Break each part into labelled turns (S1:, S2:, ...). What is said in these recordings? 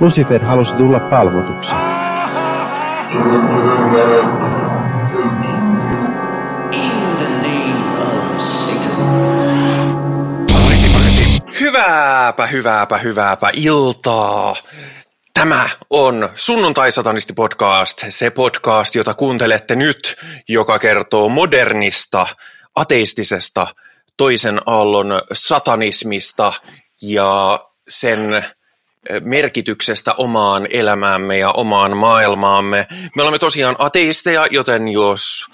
S1: Lucifer halusi tulla palvotuksi.
S2: Hyvääpä, hyvääpä, hyvääpä iltaa. Tämä on Sunnuntai Satanisti podcast, se podcast, jota kuuntelette nyt, joka kertoo modernista, ateistisesta, toisen aallon satanismista ja sen merkityksestä omaan elämäämme ja omaan maailmaamme. Me olemme tosiaan ateisteja, joten jos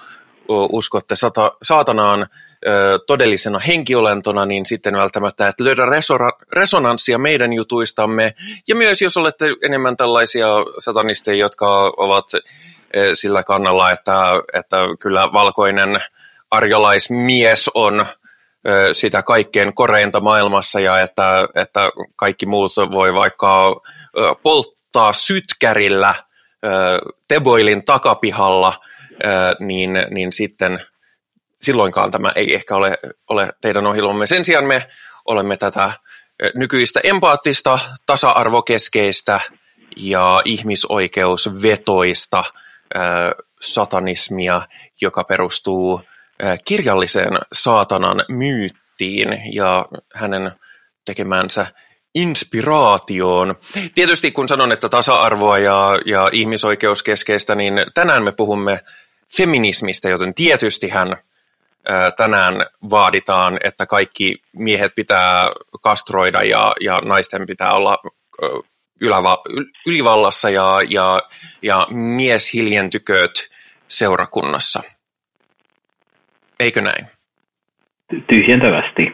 S2: uskotte sata, saatanaan todellisena henkiolentona, niin sitten välttämättä et löydä resonanssia meidän jutuistamme. Ja myös jos olette enemmän tällaisia satanisteja, jotka ovat sillä kannalla, että, että kyllä valkoinen arjolaismies on sitä kaikkein koreinta maailmassa ja että, että kaikki muut voi vaikka polttaa sytkärillä Teboilin takapihalla, niin, niin sitten silloinkaan tämä ei ehkä ole, ole teidän ohjelmamme. Sen sijaan me olemme tätä nykyistä empaattista, tasa-arvokeskeistä ja ihmisoikeusvetoista satanismia, joka perustuu kirjalliseen saatanan myyttiin ja hänen tekemänsä inspiraatioon. Tietysti kun sanon, että tasa-arvoa ja, ja ihmisoikeuskeskeistä, niin tänään me puhumme feminismistä, joten tietysti hän tänään vaaditaan, että kaikki miehet pitää kastroida ja, ja naisten pitää olla yläva, ylivallassa ja, ja, ja mieshiljentykööt seurakunnassa. Eikö näin?
S3: Tyhjentävästi.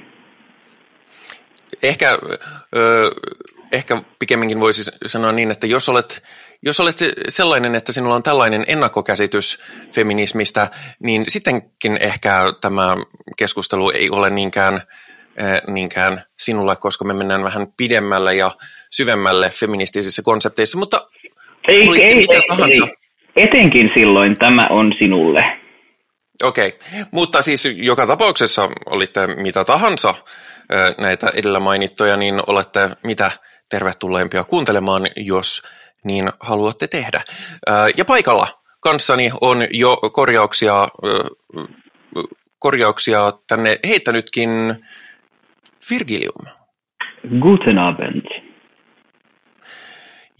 S2: Ehkä, ö, ehkä pikemminkin voisi sanoa niin, että jos olet, jos olet sellainen, että sinulla on tällainen ennakkokäsitys feminismistä, niin sittenkin ehkä tämä keskustelu ei ole niinkään, niinkään sinulle, koska me mennään vähän pidemmälle ja syvemmälle feministisissä konsepteissa, mutta
S3: ei, ei, ei, tahansa. Ei. Etenkin silloin tämä on sinulle.
S2: Okei, okay. mutta siis joka tapauksessa olitte mitä tahansa näitä edellä mainittuja, niin olette mitä tervetulleimpia kuuntelemaan, jos niin haluatte tehdä. Ja paikalla kanssani on jo korjauksia, korjauksia tänne heittänytkin Virgilium.
S3: Guten Abend.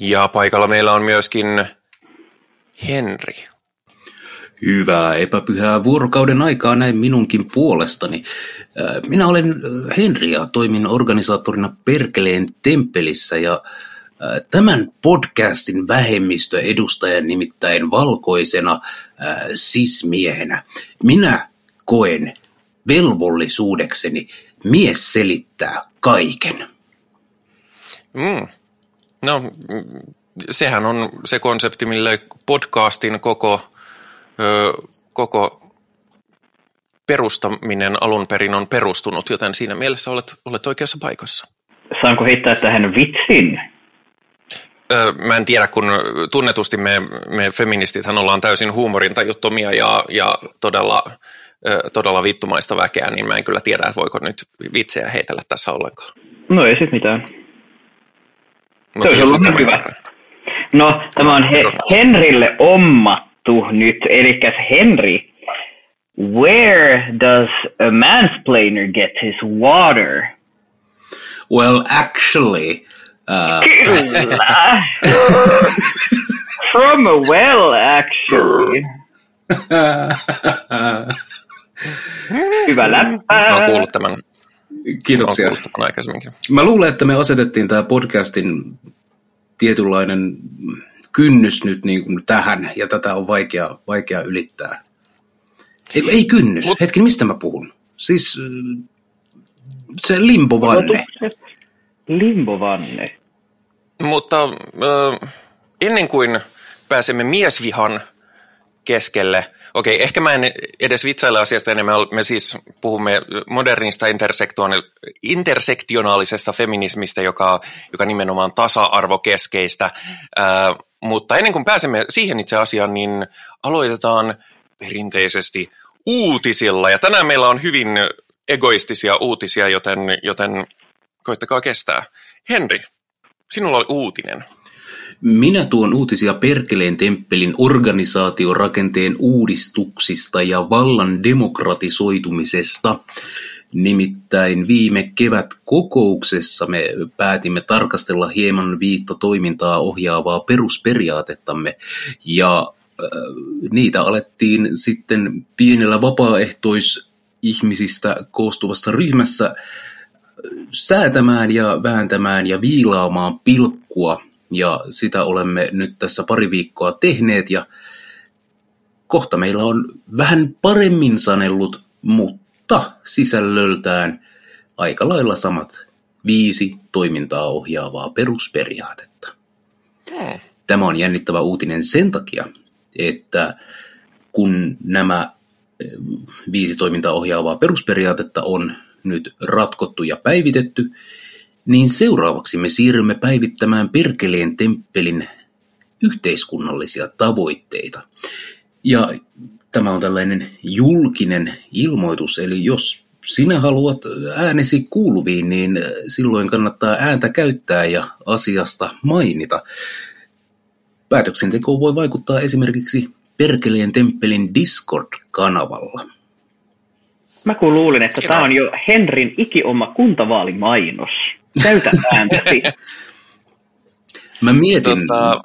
S2: Ja paikalla meillä on myöskin Henri.
S4: Hyvää epäpyhää vuorokauden aikaa näin minunkin puolestani. Minä olen Henri ja toimin organisaattorina Perkeleen temppelissä ja tämän podcastin vähemmistöedustajan nimittäin valkoisena sismiehenä. Minä koen velvollisuudekseni mies selittää kaiken.
S2: Mm. No, sehän on se konsepti, mille podcastin koko koko perustaminen alun perin on perustunut, joten siinä mielessä olet, olet oikeassa paikassa.
S3: Saanko heittää tähän vitsin?
S2: mä en tiedä, kun tunnetusti me, me feministithän ollaan täysin huumorintajuttomia ja, ja todella, todella vittumaista väkeä, niin mä en kyllä tiedä, että voiko nyt vitsejä heitellä tässä ollenkaan.
S3: No ei sit mitään. Mutta se on hyvä. No, tämä on he, Henrille omma juttu nyt, eli Henri. Where does a mansplainer get his water?
S4: Well, actually... Uh...
S3: From a well, actually. Hyvä läppä.
S2: Olen kuullut tämän.
S4: Kiitoksia.
S2: Olen kuullut tämän aikaisemminkin.
S4: Mä luulen, että me asetettiin tämä podcastin tietynlainen kynnys nyt niin kuin tähän, ja tätä on vaikea, vaikea ylittää. Ei, ei kynnys. Mut... Hetki, mistä mä puhun? Siis se limbovanne.
S3: Limbovanne.
S2: Mutta äh, ennen kuin pääsemme miesvihan keskelle, okei, ehkä mä en edes vitsaile asiasta enemmän, me siis puhumme modernista intersektionaalisesta feminismistä, joka, joka nimenomaan tasa-arvokeskeistä. Äh, mutta ennen kuin pääsemme siihen itse asiaan, niin aloitetaan perinteisesti uutisilla. Ja tänään meillä on hyvin egoistisia uutisia, joten, joten koittakaa kestää. Henri, sinulla oli uutinen.
S4: Minä tuon uutisia Perkeleen temppelin organisaatiorakenteen uudistuksista ja vallan demokratisoitumisesta. Nimittäin viime kevät kokouksessa me päätimme tarkastella hieman viitta toimintaa ohjaavaa perusperiaatettamme. Ja niitä alettiin sitten pienellä vapaaehtoisihmisistä koostuvassa ryhmässä säätämään ja vääntämään ja viilaamaan pilkkua. Ja sitä olemme nyt tässä pari viikkoa tehneet ja kohta meillä on vähän paremmin sanellut, mutta sisällöltään aika lailla samat viisi toimintaa ohjaavaa perusperiaatetta. Hmm. Tämä on jännittävä uutinen sen takia, että kun nämä eh, viisi toimintaa ohjaavaa perusperiaatetta on nyt ratkottu ja päivitetty, niin seuraavaksi me siirrymme päivittämään Perkeleen temppelin yhteiskunnallisia tavoitteita. Ja tämä on tällainen julkinen ilmoitus, eli jos sinä haluat äänesi kuuluviin, niin silloin kannattaa ääntä käyttää ja asiasta mainita. Päätöksentekoon voi vaikuttaa esimerkiksi Perkeleen temppelin Discord-kanavalla.
S3: Mä kun luulin, että tämä on jo Henrin ikioma kuntavaalimainos. Täytä ääntäsi.
S4: Mä mietin tota...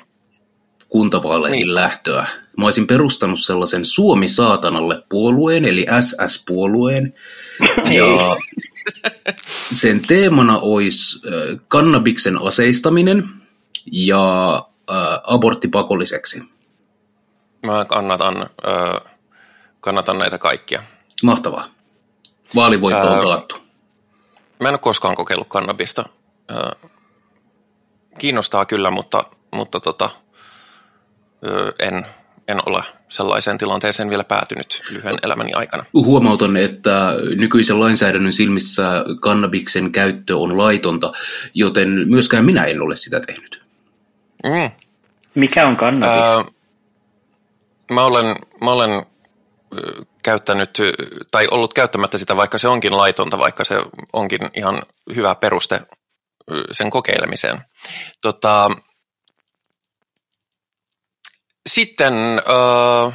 S4: kuntavaaleihin niin. lähtöä. Mä olisin perustanut sellaisen Suomi-saatanalle puolueen, eli SS-puolueen. Ja sen teemana olisi kannabiksen aseistaminen ja abortti pakolliseksi.
S2: Mä kannatan, kannatan näitä kaikkia.
S4: Mahtavaa. Vaalivoitto on taattu.
S2: Mä en ole koskaan kokeillut kannabista. Kiinnostaa kyllä, mutta, mutta tota, en, en ole sellaiseen tilanteeseen vielä päätynyt lyhyen elämäni aikana.
S4: Huomautan, että nykyisen lainsäädännön silmissä kannabiksen käyttö on laitonta, joten myöskään minä en ole sitä tehnyt.
S3: Mm. Mikä on kannabis? Ää,
S2: mä olen, mä olen käyttänyt tai ollut käyttämättä sitä, vaikka se onkin laitonta, vaikka se onkin ihan hyvä peruste sen kokeilemiseen. Tota, sitten, äh,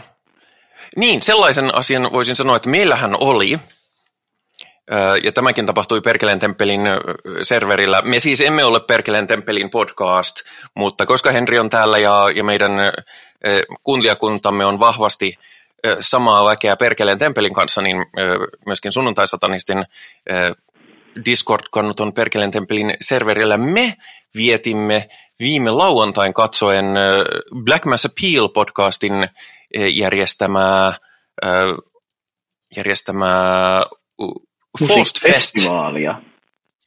S2: niin, sellaisen asian voisin sanoa, että meillähän oli, äh, ja tämäkin tapahtui Perkeleen temppelin serverillä. Me siis emme ole Perkeleen temppelin podcast, mutta koska Henri on täällä ja, ja meidän äh, kuntlijakuntamme on vahvasti samaa väkeä Perkeleen temppelin kanssa, niin myöskin sunnuntai-satanistin Discord-kannuton Perkeleen temppelin serverillä me vietimme viime lauantain katsoen Black Mass Appeal-podcastin järjestämää, järjestämää Faust Fest.
S3: Festivaalia.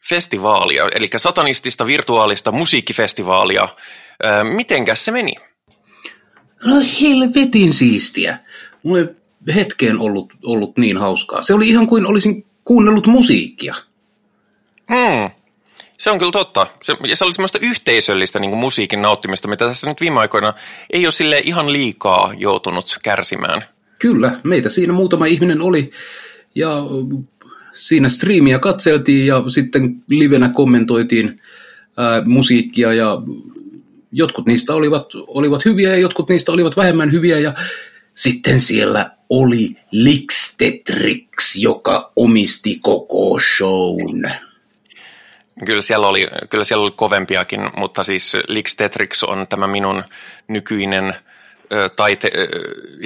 S2: Festivaalia, eli satanistista virtuaalista musiikkifestivaalia. Mitenkäs se meni?
S4: No helvetin siistiä. Mulla ei hetkeen ollut, ollut niin hauskaa. Se oli ihan kuin olisin kuunnellut musiikkia.
S2: Hmm. Se on kyllä totta. Se, se oli semmoista yhteisöllistä niin musiikin nauttimista, mitä tässä nyt viime aikoina ei ole sille ihan liikaa joutunut kärsimään.
S4: Kyllä, meitä siinä muutama ihminen oli ja siinä striimiä katseltiin ja sitten livenä kommentoitiin ää, musiikkia ja jotkut niistä olivat, olivat hyviä ja jotkut niistä olivat vähemmän hyviä ja sitten siellä oli Lixtetrix, joka omisti koko shown.
S2: Kyllä siellä, oli, kyllä siellä oli kovempiakin, mutta siis Lixtetrix on tämä minun nykyinen taite,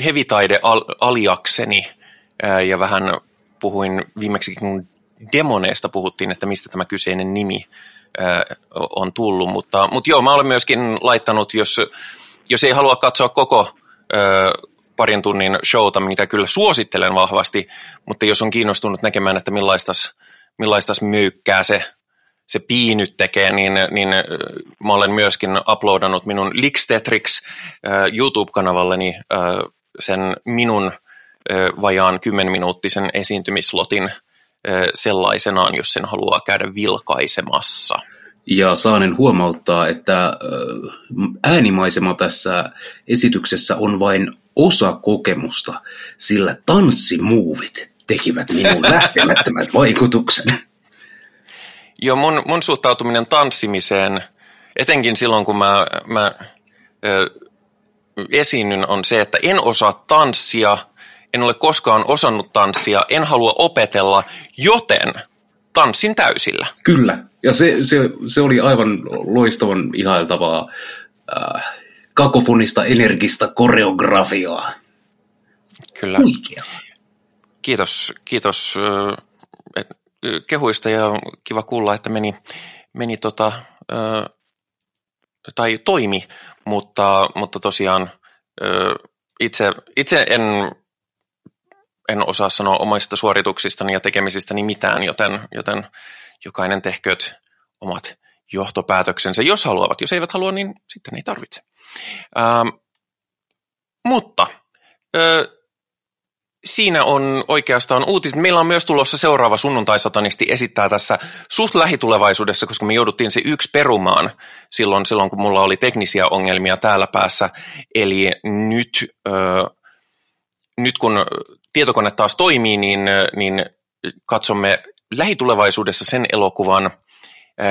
S2: hevitaide al, aliakseni. Ja vähän puhuin viimeksi kun demoneista puhuttiin, että mistä tämä kyseinen nimi on tullut, mutta, mutta joo, mä olen myöskin laittanut, jos, jos ei halua katsoa koko parin tunnin showta, mitä kyllä suosittelen vahvasti, mutta jos on kiinnostunut näkemään, että millaistas, millaistas myykkää se, se piinyt tekee, niin, niin mä olen myöskin uploadannut minun Lixtetrix YouTube-kanavalleni sen minun vajaan 10 minuuttisen esiintymislotin sellaisenaan, jos sen haluaa käydä vilkaisemassa.
S4: Ja saanen huomauttaa, että äänimaisema tässä esityksessä on vain osa kokemusta, sillä tanssimuuvit tekivät minun lähtemättömät vaikutuksen.
S2: Joo, mun, mun suhtautuminen tanssimiseen, etenkin silloin kun mä, mä esiinnyn, on se, että en osaa tanssia, en ole koskaan osannut tanssia, en halua opetella, joten tanssin täysillä.
S4: Kyllä, ja se, se, se oli aivan loistavan ihailtavaa äh, kakofonista energista koreografiaa.
S2: Kyllä.
S4: Huikea.
S2: Kiitos, kiitos kehuista ja kiva kuulla, että meni, meni tota, tai toimi, mutta, mutta tosiaan itse, itse en, en osaa sanoa omista suorituksistani ja tekemisistäni mitään, joten, joten jokainen tehkööt omat johtopäätöksensä, jos haluavat. Jos eivät halua, niin sitten ei tarvitse. Ähm, mutta ö, siinä on oikeastaan uutiset. Meillä on myös tulossa seuraava sunnuntai-satanisti esittää tässä suht lähitulevaisuudessa, koska me jouduttiin se yksi perumaan silloin, silloin kun mulla oli teknisiä ongelmia täällä päässä. Eli nyt, ö, nyt kun tietokone taas toimii, niin, niin katsomme lähitulevaisuudessa sen elokuvan,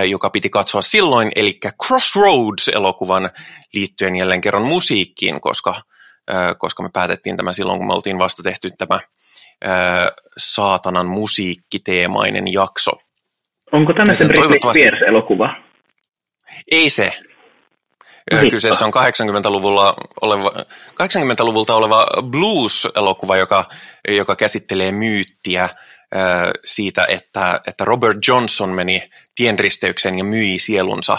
S2: joka piti katsoa silloin, eli Crossroads-elokuvan liittyen jälleen kerran musiikkiin, koska – koska me päätettiin tämä silloin, kun me oltiin vasta tehty tämä saatanan musiikkiteemainen jakso.
S3: Onko tämä se Britney Spears-elokuva?
S2: Ei se. Hitto. Kyseessä on 80-luvulla oleva, 80-luvulta oleva blues-elokuva, joka, joka käsittelee myyttiä siitä, että, että Robert Johnson meni tienristeykseen ja myi sielunsa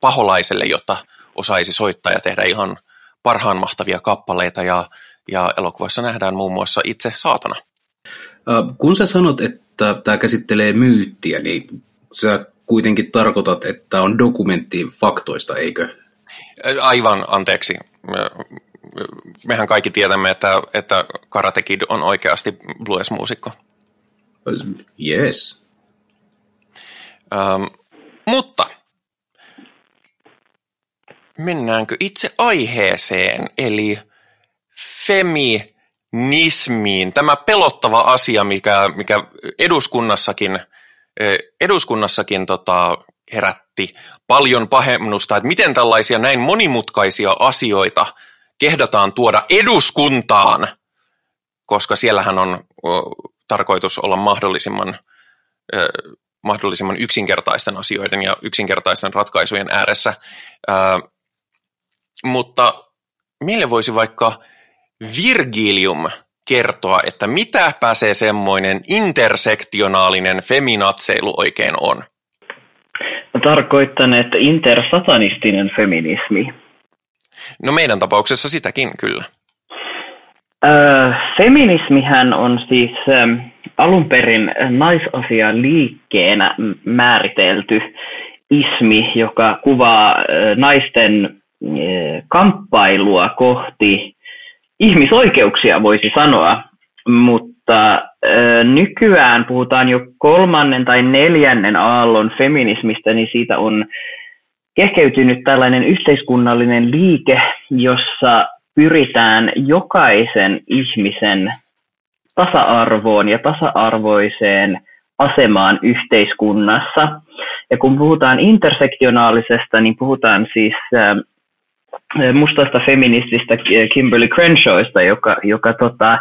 S2: paholaiselle, jotta osaisi soittaa ja tehdä ihan – parhaan mahtavia kappaleita ja, ja elokuvassa nähdään muun muassa itse saatana.
S4: Kun sä sanot, että tämä käsittelee myyttiä, niin sä kuitenkin tarkoitat, että on dokumentti faktoista, eikö?
S2: Aivan, anteeksi. Mehän kaikki tiedämme, että, että Karate Kid on oikeasti blues-muusikko.
S4: Yes.
S2: Ähm, mutta mennäänkö itse aiheeseen, eli feminismiin. Tämä pelottava asia, mikä, mikä eduskunnassakin, eduskunnassakin tota, herätti paljon pahennusta, että miten tällaisia näin monimutkaisia asioita kehdataan tuoda eduskuntaan, koska siellähän on tarkoitus olla mahdollisimman, mahdollisimman yksinkertaisten asioiden ja yksinkertaisten ratkaisujen ääressä. Mutta meille voisi vaikka Virgilium kertoa, että mitä pääsee semmoinen intersektionaalinen feminatseilu oikein on?
S3: Tarkoitan, että intersatanistinen feminismi.
S2: No meidän tapauksessa sitäkin kyllä.
S3: Öö, feminismihän on siis äh, alun perin naisasian liikkeenä määritelty ismi, joka kuvaa äh, naisten kamppailua kohti ihmisoikeuksia, voisi sanoa, mutta nykyään puhutaan jo kolmannen tai neljännen aallon feminismistä, niin siitä on kehkeytynyt tällainen yhteiskunnallinen liike, jossa pyritään jokaisen ihmisen tasa-arvoon ja tasa-arvoiseen asemaan yhteiskunnassa. Ja kun puhutaan intersektionaalisesta, niin puhutaan siis mustasta feminististä Kimberly Crenshawista, joka, joka tota,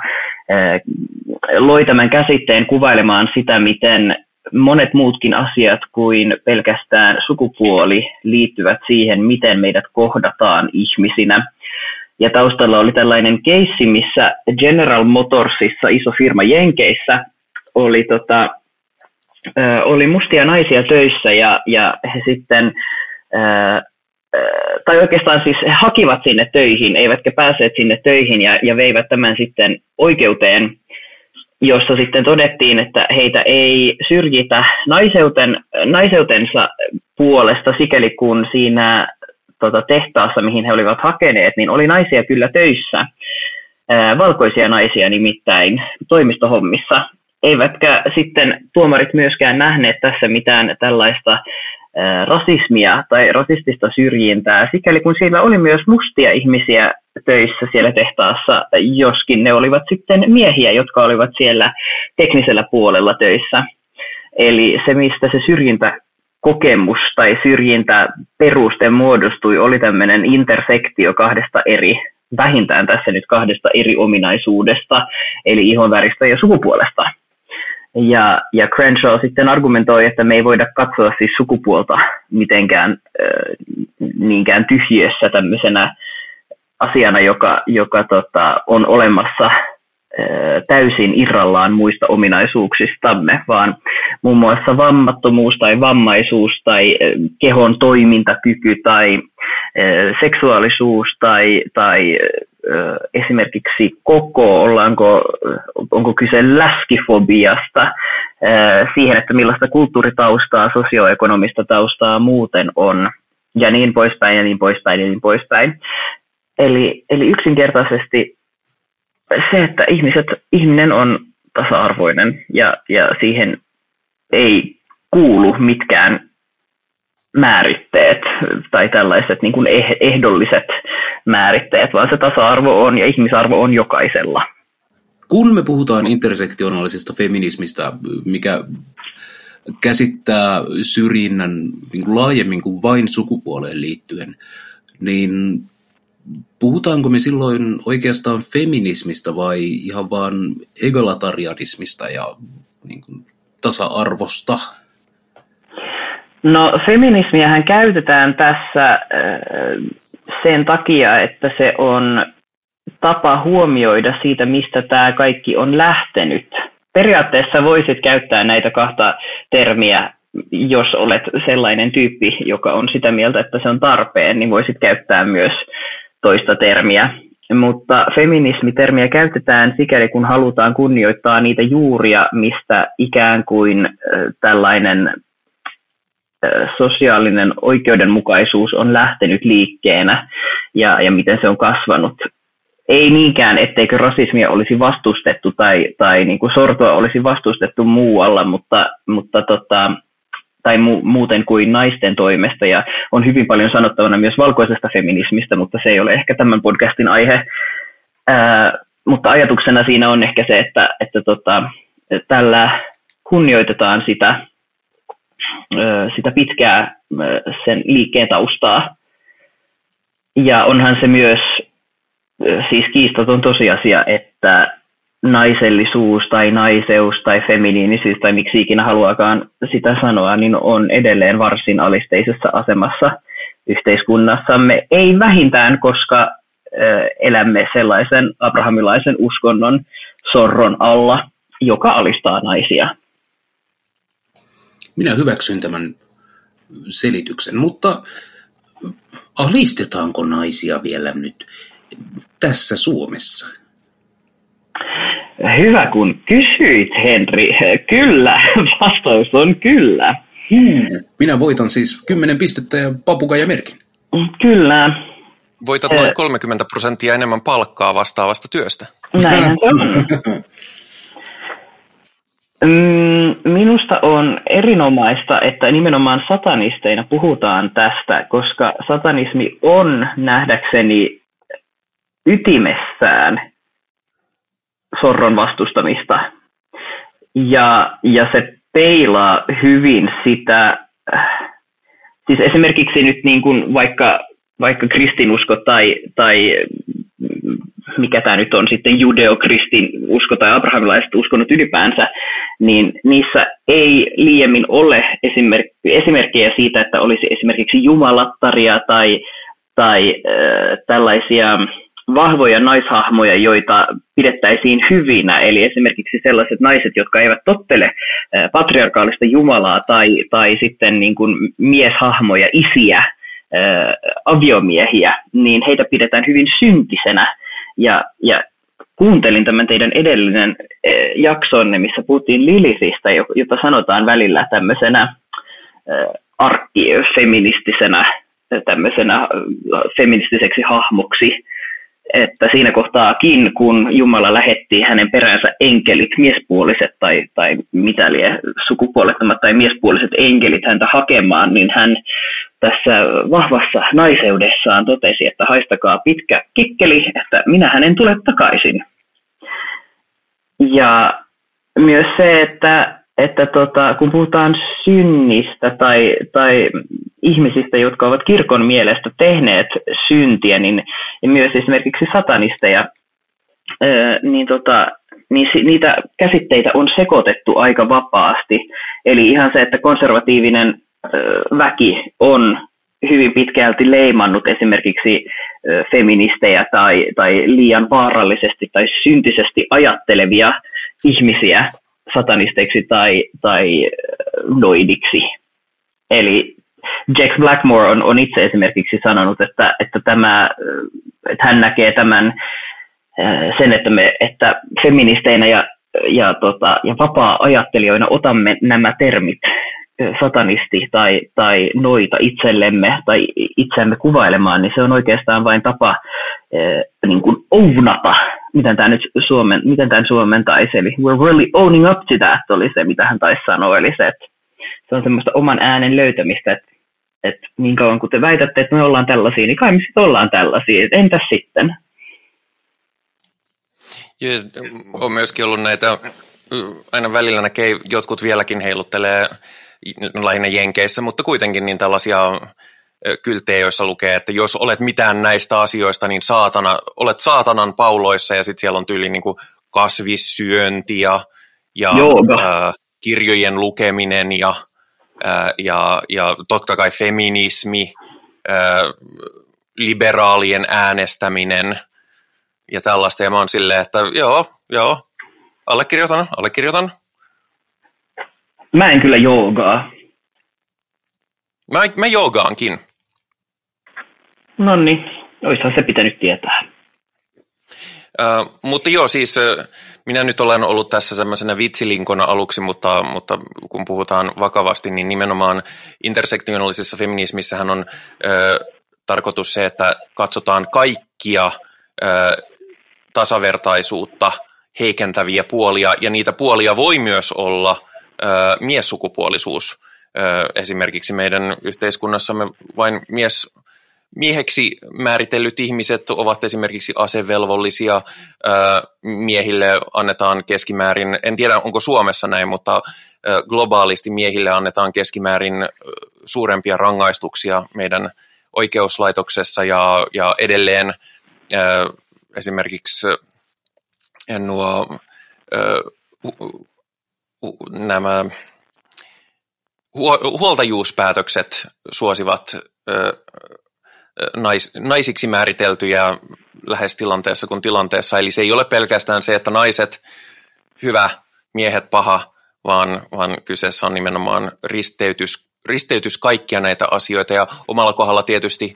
S3: loi tämän käsitteen kuvailemaan sitä, miten monet muutkin asiat kuin pelkästään sukupuoli liittyvät siihen, miten meidät kohdataan ihmisinä. Ja taustalla oli tällainen keissi, missä General Motorsissa, iso firma Jenkeissä, oli, tota, oli mustia naisia töissä ja, ja he sitten tai oikeastaan siis he hakivat sinne töihin, eivätkä päässeet sinne töihin ja, ja veivät tämän sitten oikeuteen, jossa sitten todettiin, että heitä ei syrjitä naiseuten, naiseutensa puolesta, sikäli kun siinä tota, tehtaassa, mihin he olivat hakeneet, niin oli naisia kyllä töissä, ää, valkoisia naisia nimittäin toimistohommissa. Eivätkä sitten tuomarit myöskään nähneet tässä mitään tällaista rasismia tai rasistista syrjintää, sikäli kun siellä oli myös mustia ihmisiä töissä siellä tehtaassa, joskin ne olivat sitten miehiä, jotka olivat siellä teknisellä puolella töissä. Eli se, mistä se syrjintä kokemus tai syrjintä peruste muodostui, oli tämmöinen intersektio kahdesta eri, vähintään tässä nyt kahdesta eri ominaisuudesta, eli ihonväristä ja sukupuolesta. Ja, ja Crenshaw sitten argumentoi, että me ei voida katsoa siis sukupuolta mitenkään äh, niinkään tyhjössä tämmöisenä asiana, joka, joka tota, on olemassa täysin irrallaan muista ominaisuuksistamme, vaan muun muassa vammattomuus tai vammaisuus tai kehon toimintakyky tai seksuaalisuus tai, tai esimerkiksi koko, ollaanko, onko kyse läskifobiasta, siihen, että millaista kulttuuritaustaa, sosioekonomista taustaa muuten on, ja niin poispäin ja niin poispäin ja niin poispäin. Eli, eli yksinkertaisesti se, että ihmiset, ihminen on tasa-arvoinen ja, ja siihen ei kuulu mitkään määritteet tai tällaiset niin kuin eh, ehdolliset määritteet, vaan se tasa-arvo on ja ihmisarvo on jokaisella.
S4: Kun me puhutaan intersektionaalisesta feminismistä, mikä käsittää syrjinnän niin kuin laajemmin kuin vain sukupuoleen liittyen, niin puhutaanko me silloin oikeastaan feminismistä vai ihan vaan egalatarianismista ja niin kuin, tasa-arvosta?
S3: No feminismiähän käytetään tässä äh, sen takia, että se on tapa huomioida siitä, mistä tämä kaikki on lähtenyt. Periaatteessa voisit käyttää näitä kahta termiä, jos olet sellainen tyyppi, joka on sitä mieltä, että se on tarpeen, niin voisit käyttää myös toista termiä. Mutta feminismitermiä käytetään sikäli, kun halutaan kunnioittaa niitä juuria, mistä ikään kuin tällainen sosiaalinen oikeudenmukaisuus on lähtenyt liikkeenä ja, ja miten se on kasvanut. Ei niinkään, etteikö rasismia olisi vastustettu tai, tai niin kuin sortoa olisi vastustettu muualla, mutta, mutta tota, tai mu- muuten kuin naisten toimesta. Ja on hyvin paljon sanottavana myös valkoisesta feminismistä, mutta se ei ole ehkä tämän podcastin aihe. Ää, mutta ajatuksena siinä on ehkä se, että, että tota, tällä kunnioitetaan sitä, sitä pitkää sen liikkeen taustaa. Ja onhan se myös siis kiistaton tosiasia, että naisellisuus tai naiseus tai feminiinisyys tai miksi ikinä haluakaan sitä sanoa, niin on edelleen varsin alisteisessa asemassa yhteiskunnassamme. Ei vähintään, koska elämme sellaisen abrahamilaisen uskonnon sorron alla, joka alistaa naisia.
S4: Minä hyväksyn tämän selityksen, mutta alistetaanko naisia vielä nyt tässä Suomessa?
S3: Hyvä kun kysyit, Henri. Kyllä, vastaus on kyllä.
S4: Hmm. Minä voitan siis 10 pistettä ja papukajamerkin.
S3: Kyllä.
S2: Voitat noin 30 prosenttia enemmän palkkaa vastaavasta työstä.
S3: Näinhän se on. Mm, minusta on erinomaista, että nimenomaan satanisteina puhutaan tästä, koska satanismi on nähdäkseni ytimessään sorron vastustamista. Ja, ja se peilaa hyvin sitä, siis esimerkiksi nyt niin kuin vaikka, vaikka kristinusko tai, tai mikä tämä nyt on sitten judeokristin usko tai abrahamilaiset uskonnot ylipäänsä, niin niissä ei liiemmin ole esimerk- esimerkkejä siitä, että olisi esimerkiksi jumalattaria tai, tai äh, tällaisia vahvoja naishahmoja, joita pidettäisiin hyvinä, eli esimerkiksi sellaiset naiset, jotka eivät tottele patriarkaalista Jumalaa tai, tai sitten niin kuin mieshahmoja, isiä, aviomiehiä, niin heitä pidetään hyvin syntisenä. Ja, ja kuuntelin tämän teidän edellinen jaksonne, missä puhuttiin Lilithistä, jota sanotaan välillä tämmöisenä arkkifeministisenä tämmöisenä feministiseksi hahmoksi, että siinä kohtaakin, kun Jumala lähetti hänen peränsä enkelit, miespuoliset tai, tai mitä lie sukupuolettomat tai miespuoliset enkelit häntä hakemaan, niin hän tässä vahvassa naiseudessaan totesi, että haistakaa pitkä kikkeli, että minä hänen tule takaisin. Ja myös se, että, että tota, kun puhutaan synnistä tai, tai ihmisistä, jotka ovat kirkon mielestä tehneet syntiä, niin myös esimerkiksi satanisteja, niin, tota, niin niitä käsitteitä on sekoitettu aika vapaasti. Eli ihan se, että konservatiivinen väki on hyvin pitkälti leimannut esimerkiksi feministejä tai, tai liian vaarallisesti tai syntisesti ajattelevia ihmisiä satanisteiksi tai, tai noidiksi. Eli Jack Blackmore on, on itse esimerkiksi sanonut, että, että, tämä, että hän näkee tämän sen, että, me, että feministeinä ja, ja, tota, ja vapaa-ajattelijoina otamme nämä termit satanisti tai, tai noita itsellemme tai itseämme kuvailemaan, niin se on oikeastaan vain tapa niin kuin ounata, miten tämä nyt suomen, miten tämän suomentaisi, eli we're really owning up to that oli se, mitä hän taisi sanoa, eli se, että se on semmoista oman äänen löytämistä, että, että niin kauan kun te väitätte, että me ollaan tällaisia, niin kai me sitten ollaan tällaisia, että entäs sitten?
S2: Ja on myöskin ollut näitä, aina välillä näkee, jotkut vieläkin heiluttelee lähinnä Jenkeissä, mutta kuitenkin niin tällaisia kyltejä, joissa lukee, että jos olet mitään näistä asioista, niin saatana, olet saatanan pauloissa ja sitten siellä on tyyli niin kuin kasvissyönti ja, ja ää, kirjojen lukeminen ja, ää, ja, ja totta kai feminismi, ää, liberaalien äänestäminen ja tällaista. Ja mä oon silleen, että joo, joo, allekirjoitan, allekirjoitan.
S3: Mä en kyllä joogaa.
S2: Mä, mä joogaankin.
S3: No niin, oishan se pitänyt tietää.
S2: Uh, mutta joo, siis minä nyt olen ollut tässä semmoisena vitsilinkona aluksi, mutta, mutta kun puhutaan vakavasti, niin nimenomaan intersektionaalisessa feminismissähän on uh, tarkoitus se, että katsotaan kaikkia uh, tasavertaisuutta heikentäviä puolia, ja niitä puolia voi myös olla – miessukupuolisuus. Esimerkiksi meidän yhteiskunnassamme vain mies, mieheksi määritellyt ihmiset ovat esimerkiksi asevelvollisia. Miehille annetaan keskimäärin, en tiedä onko Suomessa näin, mutta globaalisti miehille annetaan keskimäärin suurempia rangaistuksia meidän oikeuslaitoksessa ja, ja edelleen esimerkiksi nuo nämä huoltajuuspäätökset suosivat nais, naisiksi määriteltyjä lähes tilanteessa kuin tilanteessa. Eli se ei ole pelkästään se, että naiset hyvä, miehet paha, vaan, vaan kyseessä on nimenomaan risteytys, risteytys kaikkia näitä asioita. Ja omalla kohdalla tietysti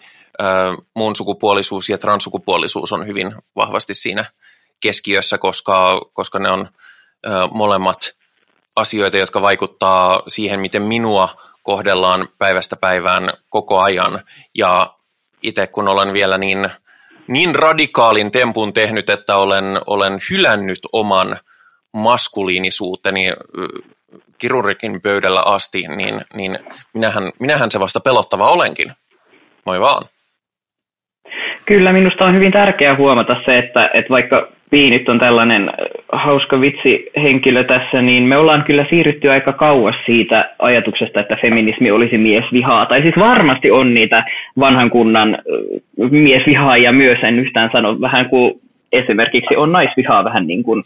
S2: muun sukupuolisuus ja transsukupuolisuus on hyvin vahvasti siinä keskiössä, koska, koska ne on äh, molemmat asioita, jotka vaikuttaa siihen, miten minua kohdellaan päivästä päivään koko ajan. Ja itse kun olen vielä niin, niin radikaalin tempun tehnyt, että olen, olen hylännyt oman maskuliinisuuteni kirurgikin pöydällä asti, niin, niin minähän, minähän se vasta pelottava olenkin. Moi vaan.
S3: Kyllä, minusta on hyvin tärkeää huomata se, että, että vaikka Piinit on tällainen äh, hauska vitsi henkilö tässä, niin me ollaan kyllä siirrytty aika kauas siitä ajatuksesta, että feminismi olisi miesvihaa. Tai siis varmasti on niitä vanhan kunnan äh, miesvihaajia myös, en yhtään sano, vähän kuin esimerkiksi on naisvihaa vähän niin kuin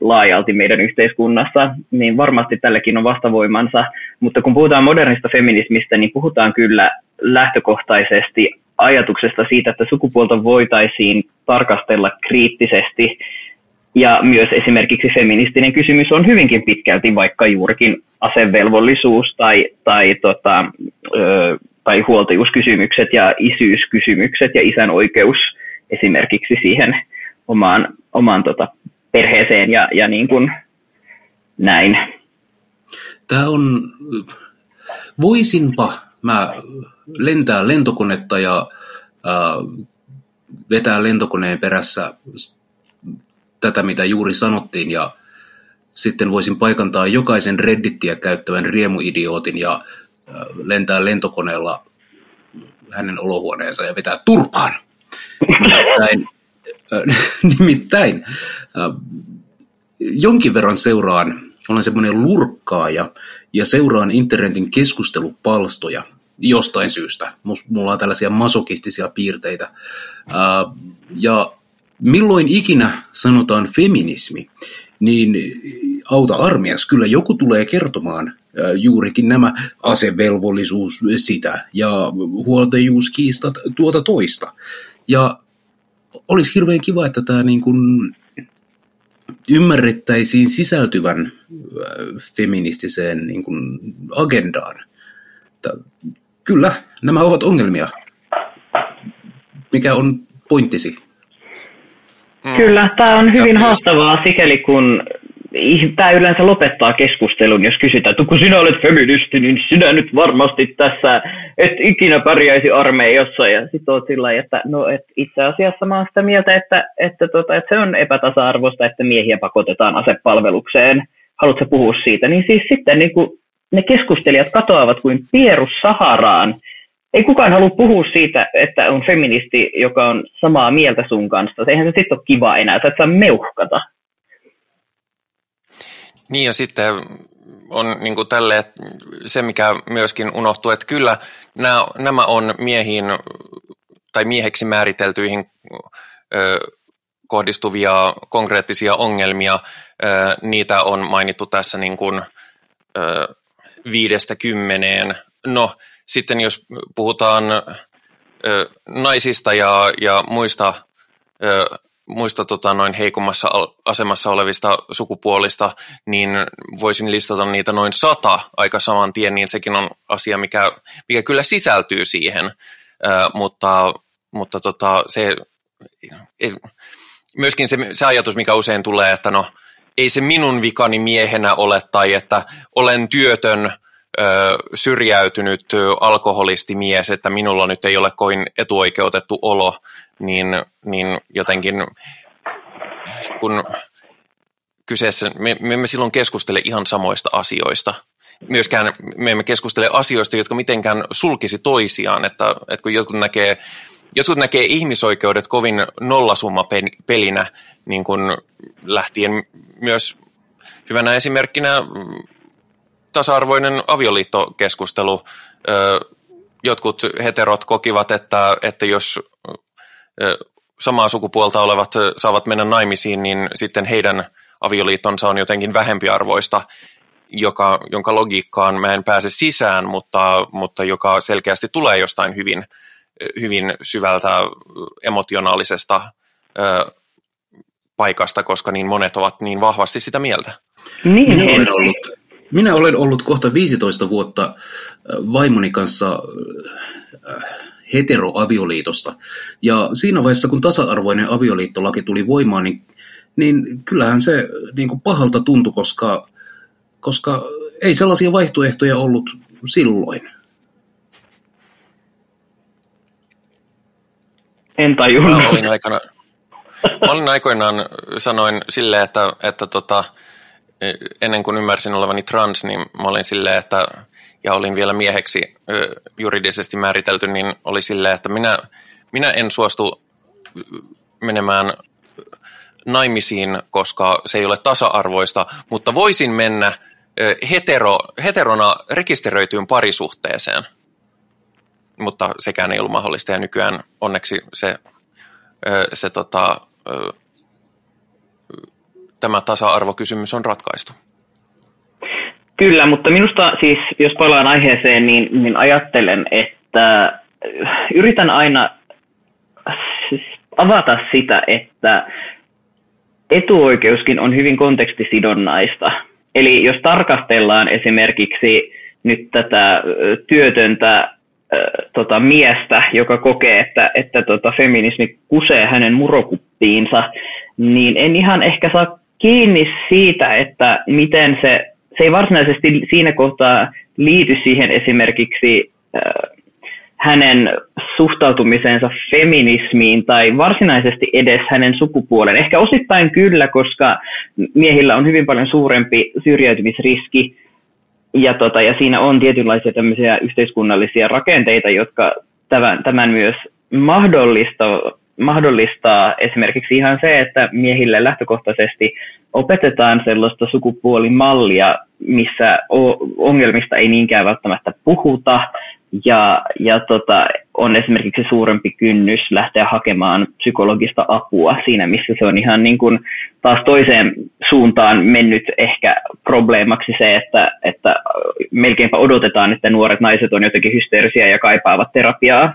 S3: laajalti meidän yhteiskunnassa, niin varmasti tälläkin on vastavoimansa. Mutta kun puhutaan modernista feminismistä, niin puhutaan kyllä lähtökohtaisesti ajatuksesta siitä, että sukupuolta voitaisiin tarkastella kriittisesti. Ja myös esimerkiksi feministinen kysymys on hyvinkin pitkälti vaikka juurikin asevelvollisuus tai, tai, tota, ö, tai huoltajuuskysymykset ja isyyskysymykset ja isän oikeus esimerkiksi siihen omaan, omaan tota, perheeseen ja, ja niin kuin näin.
S4: Tämä on, voisinpa mä lentää lentokonetta ja äh, vetää lentokoneen perässä tätä, mitä juuri sanottiin, ja sitten voisin paikantaa jokaisen reddittiä käyttävän riemuidiootin ja lentää lentokoneella hänen olohuoneensa ja vetää turpaan. Nimittäin, äh, nimittäin jonkin verran seuraan olen semmoinen lurkkaaja ja seuraan internetin keskustelupalstoja jostain syystä. Mulla on tällaisia masokistisia piirteitä. Ja milloin ikinä sanotaan feminismi, niin auta armias, kyllä joku tulee kertomaan juurikin nämä asevelvollisuus sitä ja huoltajuuskiistat tuota toista. Ja olisi hirveän kiva, että tämä niin kuin ymmärrettäisiin sisältyvän feministiseen niin kuin agendaan. Kyllä, nämä ovat ongelmia. Mikä on pointtisi?
S3: Kyllä, tämä on hyvin haastavaa sikäli kun tämä yleensä lopettaa keskustelun, jos kysytään, että kun sinä olet feministi, niin sinä nyt varmasti tässä et ikinä pärjäisi armeijassa. Ja sitten olet sillä että no, et itse asiassa mä olen sitä mieltä, että, että, tota, että se on epätasa-arvoista, että miehiä pakotetaan asepalvelukseen. Haluatko puhua siitä? Niin siis sitten niin kuin ne keskustelijat katoavat kuin pierus Saharaan. Ei kukaan halua puhua siitä, että on feministi, joka on samaa mieltä sun kanssa. Eihän se sitten ole kiva enää, sä et saa meuhkata.
S2: Niin ja sitten on niin kuin tälle, se, mikä myöskin unohtuu, että kyllä nämä, nämä on miehiin tai mieheksi määriteltyihin ö, kohdistuvia konkreettisia ongelmia. Ö, niitä on mainittu tässä niin kuin, ö, viidestä kymmeneen. No, sitten jos puhutaan ö, naisista ja, ja muista ö, muista tota, noin heikommassa asemassa olevista sukupuolista, niin voisin listata niitä noin sata aika saman tien, niin sekin on asia, mikä, mikä kyllä sisältyy siihen, äh, mutta, mutta tota, se, myöskin se, se ajatus, mikä usein tulee, että no, ei se minun vikani miehenä ole, tai että olen työtön, syrjäytynyt alkoholistimies, että minulla nyt ei ole kovin etuoikeutettu olo, niin, niin jotenkin kun kyseessä, me, me emme silloin keskustele ihan samoista asioista. Myöskään me emme keskustele asioista, jotka mitenkään sulkisi toisiaan, että, että kun jotkut näkee, jotkut näkee ihmisoikeudet kovin nollasumma pelinä, niin kuin lähtien myös hyvänä esimerkkinä tasa-arvoinen avioliittokeskustelu. Jotkut heterot kokivat, että, että jos samaa sukupuolta olevat saavat mennä naimisiin, niin sitten heidän avioliittonsa on jotenkin vähempiarvoista, joka, jonka logiikkaan mä en pääse sisään, mutta, mutta joka selkeästi tulee jostain hyvin, hyvin syvältä emotionaalisesta ö, paikasta, koska niin monet ovat niin vahvasti sitä mieltä.
S3: Niin,
S4: minä olen ollut, minä olen ollut kohta 15 vuotta vaimoni kanssa heteroavioliitosta. Ja siinä vaiheessa, kun tasa-arvoinen avioliittolaki tuli voimaan, niin, niin kyllähän se niin kuin pahalta tuntui, koska, koska ei sellaisia vaihtoehtoja ollut silloin.
S3: En tajunnut.
S2: Mä olin, aikana, mä olin aikoinaan, sanoin silleen, että, että tota, ennen kuin ymmärsin olevani trans, niin mä olin silleen, että ja olin vielä mieheksi juridisesti määritelty, niin oli silleen, että minä, minä en suostu menemään naimisiin, koska se ei ole tasa-arvoista, mutta voisin mennä hetero, heterona rekisteröityyn parisuhteeseen. Mutta sekään ei ollut mahdollista ja nykyään onneksi se, se tota, tämä tasa-arvokysymys on ratkaistu.
S3: Kyllä, mutta minusta siis, jos palaan aiheeseen, niin, niin ajattelen, että yritän aina avata sitä, että etuoikeuskin on hyvin kontekstisidonnaista. Eli jos tarkastellaan esimerkiksi nyt tätä työtöntä tota, miestä, joka kokee, että, että tota, feminismi kusee hänen murokuppiinsa, niin en ihan ehkä saa kiinni siitä, että miten se se ei varsinaisesti siinä kohtaa liity siihen esimerkiksi hänen suhtautumisensa feminismiin tai varsinaisesti edes hänen sukupuolen. Ehkä osittain kyllä, koska miehillä on hyvin paljon suurempi syrjäytymisriski ja, tota, ja siinä on tietynlaisia tämmöisiä yhteiskunnallisia rakenteita, jotka tämän, tämän myös mahdollistavat mahdollistaa esimerkiksi ihan se, että miehille lähtökohtaisesti opetetaan sellaista sukupuolimallia, missä ongelmista ei niinkään välttämättä puhuta, ja, ja tota, on esimerkiksi suurempi kynnys lähteä hakemaan psykologista apua siinä, missä se on ihan niin kuin taas toiseen suuntaan mennyt ehkä probleemaksi se, että, että melkeinpä odotetaan, että nuoret naiset on jotenkin hysteerisiä ja kaipaavat terapiaa.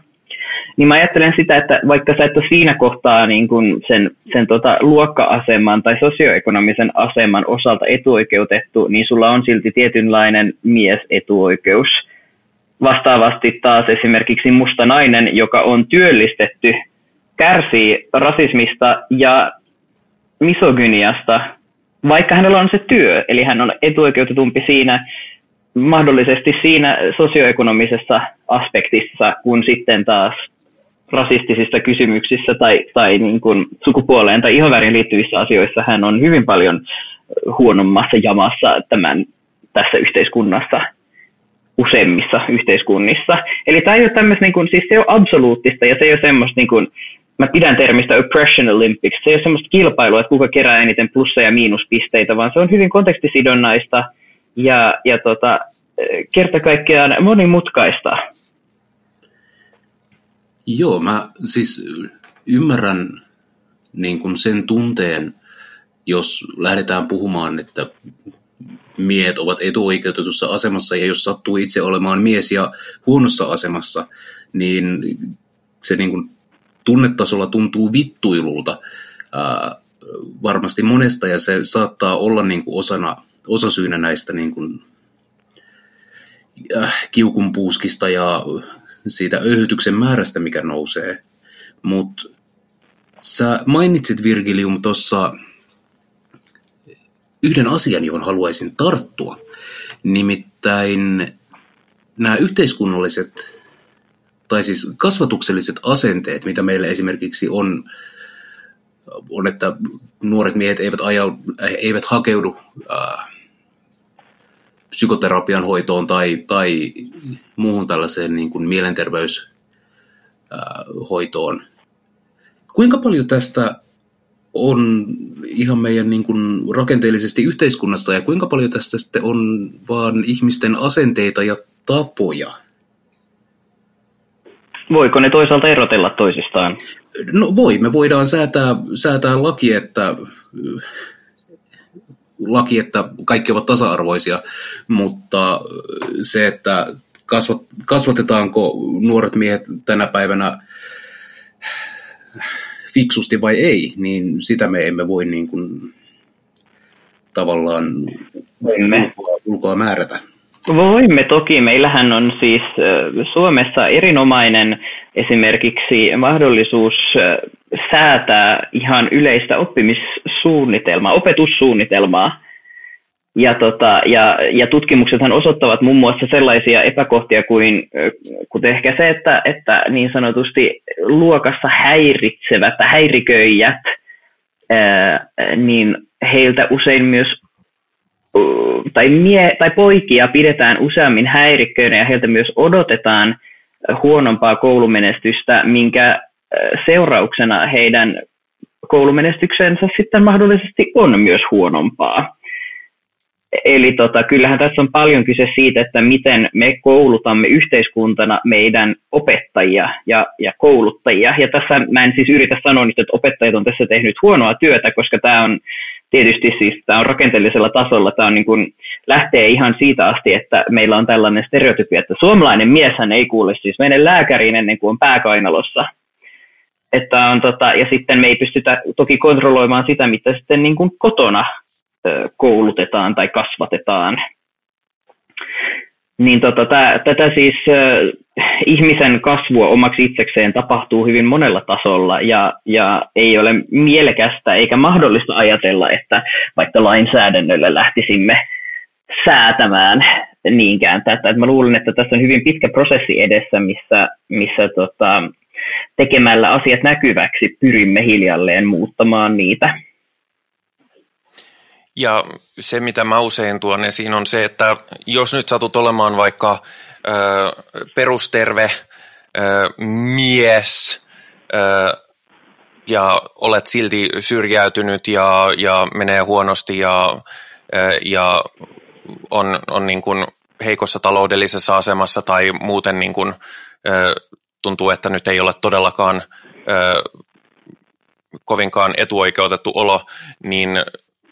S3: Niin mä ajattelen sitä, että vaikka sä et ole siinä kohtaa niin kuin sen, sen tota luokka-aseman tai sosioekonomisen aseman osalta etuoikeutettu, niin sulla on silti tietynlainen miesetuoikeus – Vastaavasti taas esimerkiksi musta nainen, joka on työllistetty, kärsii rasismista ja misogyniasta, vaikka hänellä on se työ, eli hän on etuoikeutetumpi siinä mahdollisesti siinä sosioekonomisessa aspektissa, kun sitten taas rasistisissa kysymyksissä tai, tai niin kuin sukupuoleen tai ihonväriin liittyvissä asioissa hän on hyvin paljon huonommassa jamassa tämän, tässä yhteiskunnassa useimmissa yhteiskunnissa. Eli tämä ei ole tämmöistä, niin kuin, siis se on absoluuttista ja se ei ole semmoista, niin kuin, mä pidän termistä oppression olympics, se ei ole semmoista kilpailua, että kuka kerää eniten plussa- ja miinuspisteitä, vaan se on hyvin kontekstisidonnaista ja, ja tota, kerta kaikkiaan monimutkaista.
S4: Joo, mä siis ymmärrän niin kuin sen tunteen, jos lähdetään puhumaan, että miehet ovat etuoikeutetussa asemassa ja jos sattuu itse olemaan mies ja huonossa asemassa, niin se niin kuin tunnetasolla tuntuu vittuilulta ää, varmasti monesta ja se saattaa olla niin kuin osana, osasyynä näistä niin kuin, äh, kiukunpuuskista ja siitä öyhytyksen määrästä, mikä nousee. Mutta sä mainitsit Virgilium tuossa yhden asian, johon haluaisin tarttua. Nimittäin nämä yhteiskunnalliset tai siis kasvatukselliset asenteet, mitä meillä esimerkiksi on, on että nuoret miehet eivät, aja, eivät hakeudu ää, psykoterapian hoitoon tai, tai muuhun tällaiseen niin kuin mielenterveyshoitoon. Kuinka paljon tästä on ihan meidän niin kuin rakenteellisesti yhteiskunnasta ja kuinka paljon tästä sitten on vaan ihmisten asenteita ja tapoja?
S3: Voiko ne toisaalta erotella toisistaan?
S4: No voi, me voidaan säätää, säätää laki, että laki, että kaikki ovat tasa-arvoisia, mutta se, että kasvat, kasvatetaanko nuoret miehet tänä päivänä fiksusti vai ei, niin sitä me emme voi niin kuin tavallaan ulkoa, ulkoa määrätä.
S3: Voimme toki. Meillähän on siis Suomessa erinomainen esimerkiksi mahdollisuus säätää ihan yleistä oppimissuunnitelmaa, opetussuunnitelmaa, ja, tota, ja, ja tutkimuksethan osoittavat muun muassa sellaisia epäkohtia kuin kuten ehkä se, että, että niin sanotusti luokassa häiritsevät tai häiriköijät, ää, niin heiltä usein myös tai, mie, tai poikia pidetään useammin häirikköinä ja heiltä myös odotetaan huonompaa koulumenestystä, minkä seurauksena heidän koulumenestyksensä sitten mahdollisesti on myös huonompaa. Eli tota, kyllähän tässä on paljon kyse siitä, että miten me koulutamme yhteiskuntana meidän opettajia ja, ja kouluttajia. Ja tässä mä en siis yritä sanoa nyt, että opettajat on tässä tehnyt huonoa työtä, koska tämä on tietysti siis tämä on rakenteellisella tasolla, tämä on niin kuin, lähtee ihan siitä asti, että meillä on tällainen stereotypia, että suomalainen mieshän ei kuule siis mene lääkäriin ennen kuin on pääkainalossa. Että on tota, ja sitten me ei pystytä toki kontrolloimaan sitä, mitä sitten niin kuin kotona koulutetaan tai kasvatetaan. Niin tota, tää, tätä siis äh, ihmisen kasvua omaksi itsekseen tapahtuu hyvin monella tasolla ja, ja ei ole mielekästä eikä mahdollista ajatella, että vaikka lainsäädännöllä lähtisimme säätämään niinkään tätä. Et mä luulen, että tässä on hyvin pitkä prosessi edessä, missä, missä tota, tekemällä asiat näkyväksi pyrimme hiljalleen muuttamaan niitä.
S2: Ja se, mitä mä usein tuon esiin, on se, että jos nyt satut olemaan vaikka ö, perusterve ö, mies, ö, ja olet silti syrjäytynyt ja, ja menee huonosti ja, ja on, on niin kuin heikossa taloudellisessa asemassa tai muuten niin kuin, tuntuu, että nyt ei ole todellakaan kovinkaan etuoikeutettu olo, niin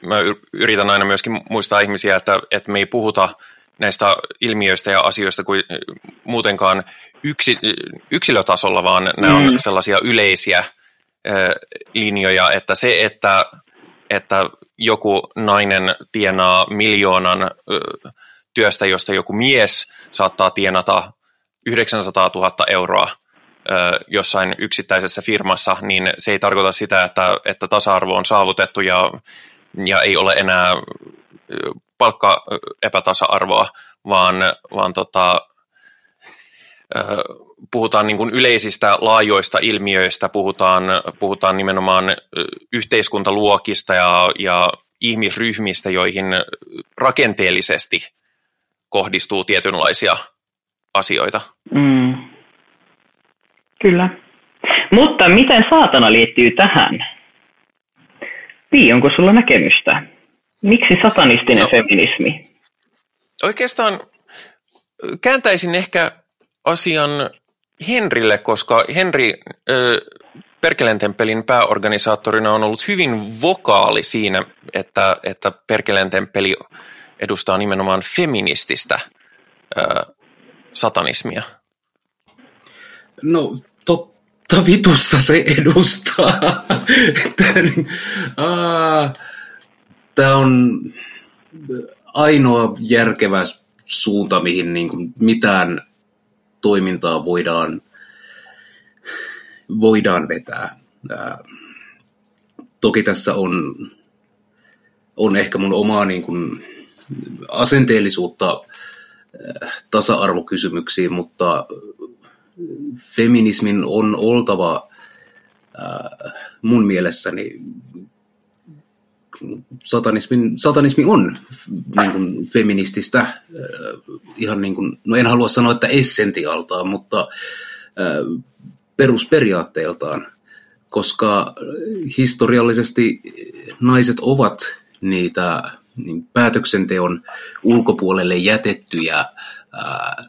S2: mä yritän aina myöskin muistaa ihmisiä, että, että me ei puhuta näistä ilmiöistä ja asioista kuin muutenkaan yksi, yksilötasolla, vaan mm. nämä on mm. sellaisia yleisiä linjoja, että se, että, että joku nainen tienaa miljoonan työstä, josta joku mies saattaa tienata 900 000 euroa jossain yksittäisessä firmassa, niin se ei tarkoita sitä, että, että tasa-arvo on saavutettu ja, ja ei ole enää palkka epätasa-arvoa, vaan, vaan tota, puhutaan niin kuin yleisistä laajoista ilmiöistä, puhutaan, puhutaan nimenomaan yhteiskuntaluokista ja, ja ihmisryhmistä, joihin rakenteellisesti kohdistuu tietynlaisia asioita. Mm.
S3: Kyllä. Mutta miten saatana liittyy tähän? Pi, onko sulla näkemystä? Miksi satanistinen no, feminismi?
S2: Oikeastaan kääntäisin ehkä asian Henrille, koska Henri ö, temppelin pääorganisaattorina on ollut hyvin vokaali siinä, että, että Perkeleen temppeli edustaa nimenomaan feminististä ö, satanismia.
S4: No totta vitussa se edustaa. Tämä on ainoa järkevä suunta, mihin niin kuin mitään toimintaa voidaan, voidaan vetää. toki tässä on, on ehkä mun omaa niin kuin asenteellisuutta tasa-arvokysymyksiin, mutta feminismin on oltava mun mielessäni satanismin, satanismi on niin kuin feminististä, äh, ihan niin kuin, no en halua sanoa, että essentialtaan, mutta äh, perusperiaatteeltaan, koska historiallisesti naiset ovat niitä niin päätöksenteon ulkopuolelle jätettyjä äh,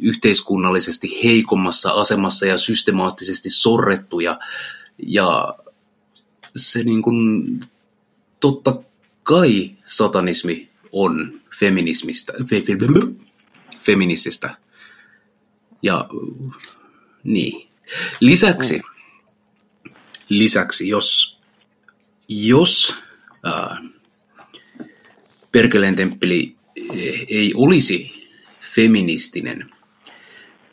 S4: yhteiskunnallisesti heikommassa asemassa ja systemaattisesti sorrettuja. Ja se niin kuin totta kai satanismi on feminismistä, fe, fe, feminististä. Ja niin. Lisäksi, lisäksi jos, jos äh, Perkeleen temppeli ei olisi feministinen,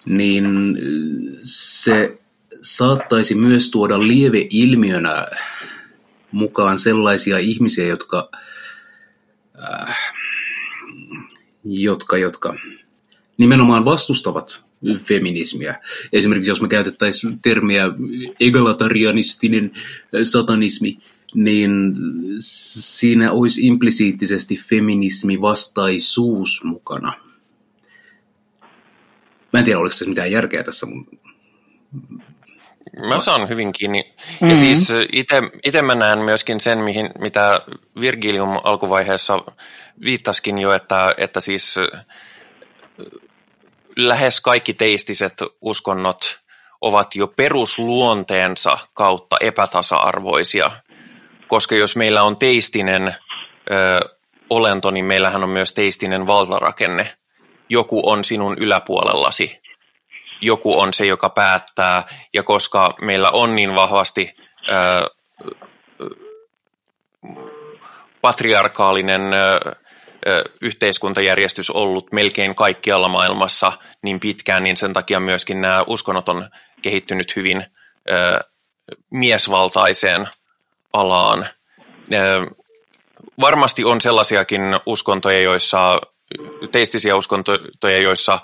S4: niin se saattaisi myös tuoda lieveilmiönä mukaan sellaisia ihmisiä, jotka, äh, jotka, jotka nimenomaan vastustavat feminismiä. Esimerkiksi jos me käytettäisiin termiä egalitarianistinen satanismi, niin siinä olisi implisiittisesti feminismi vastaisuus mukana. Mä en tiedä, oliko tässä mitään järkeä tässä mun
S2: Mä saan hyvin kiinni. Mm-hmm. Ja siis itse mä näen myöskin sen, mihin, mitä Virgilium alkuvaiheessa viittaskin jo, että, että siis lähes kaikki teistiset uskonnot ovat jo perusluonteensa kautta epätasa-arvoisia. Koska jos meillä on teistinen ö, olento, niin meillähän on myös teistinen valtarakenne. Joku on sinun yläpuolellasi joku on se, joka päättää, ja koska meillä on niin vahvasti ö, patriarkaalinen ö, yhteiskuntajärjestys ollut melkein kaikkialla maailmassa niin pitkään, niin sen takia myöskin nämä uskonnot on kehittynyt hyvin ö, miesvaltaiseen alaan. Ö, varmasti on sellaisiakin uskontoja, joissa teistisiä uskontoja, joissa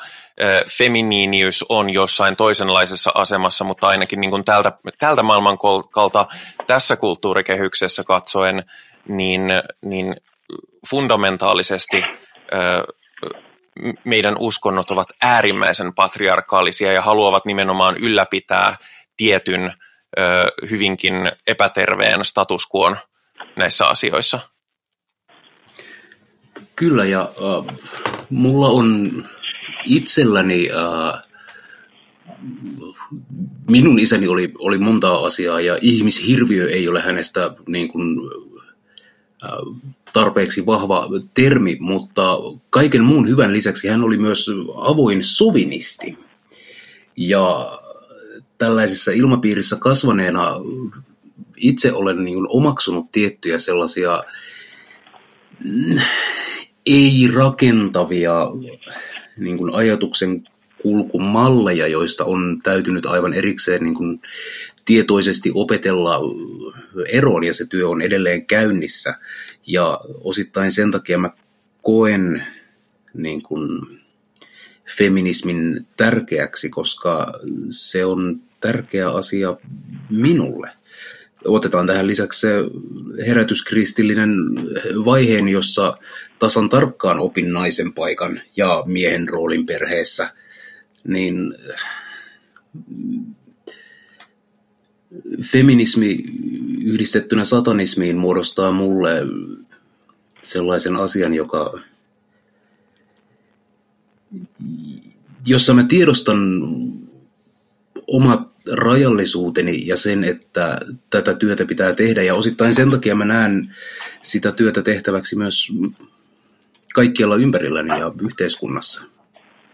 S2: feminiiniys on jossain toisenlaisessa asemassa, mutta ainakin niin kuin tältä, tältä maailmankalta tässä kulttuurikehyksessä katsoen, niin, niin fundamentaalisesti meidän uskonnot ovat äärimmäisen patriarkaalisia ja haluavat nimenomaan ylläpitää tietyn hyvinkin epäterveen status quoon näissä asioissa.
S4: Kyllä, ja äh, mulla on itselläni, äh, minun isäni oli, oli monta asiaa, ja ihmishirviö ei ole hänestä niin kuin, äh, tarpeeksi vahva termi, mutta kaiken muun hyvän lisäksi hän oli myös avoin sovinisti. Ja tällaisessa ilmapiirissä kasvaneena itse olen niin omaksunut tiettyjä sellaisia ei-rakentavia niin kuin ajatuksen kulkumalleja, joista on täytynyt aivan erikseen niin kuin tietoisesti opetella eroon, ja se työ on edelleen käynnissä. Ja osittain sen takia mä koen niin kuin feminismin tärkeäksi, koska se on tärkeä asia minulle. Otetaan tähän lisäksi se herätyskristillinen vaiheen, jossa tasan tarkkaan opin naisen paikan ja miehen roolin perheessä, niin feminismi yhdistettynä satanismiin muodostaa mulle sellaisen asian, joka jossa mä tiedostan omat rajallisuuteni ja sen, että tätä työtä pitää tehdä. Ja osittain sen takia mä näen sitä työtä tehtäväksi myös kaikkialla ympärilläni ja yhteiskunnassa.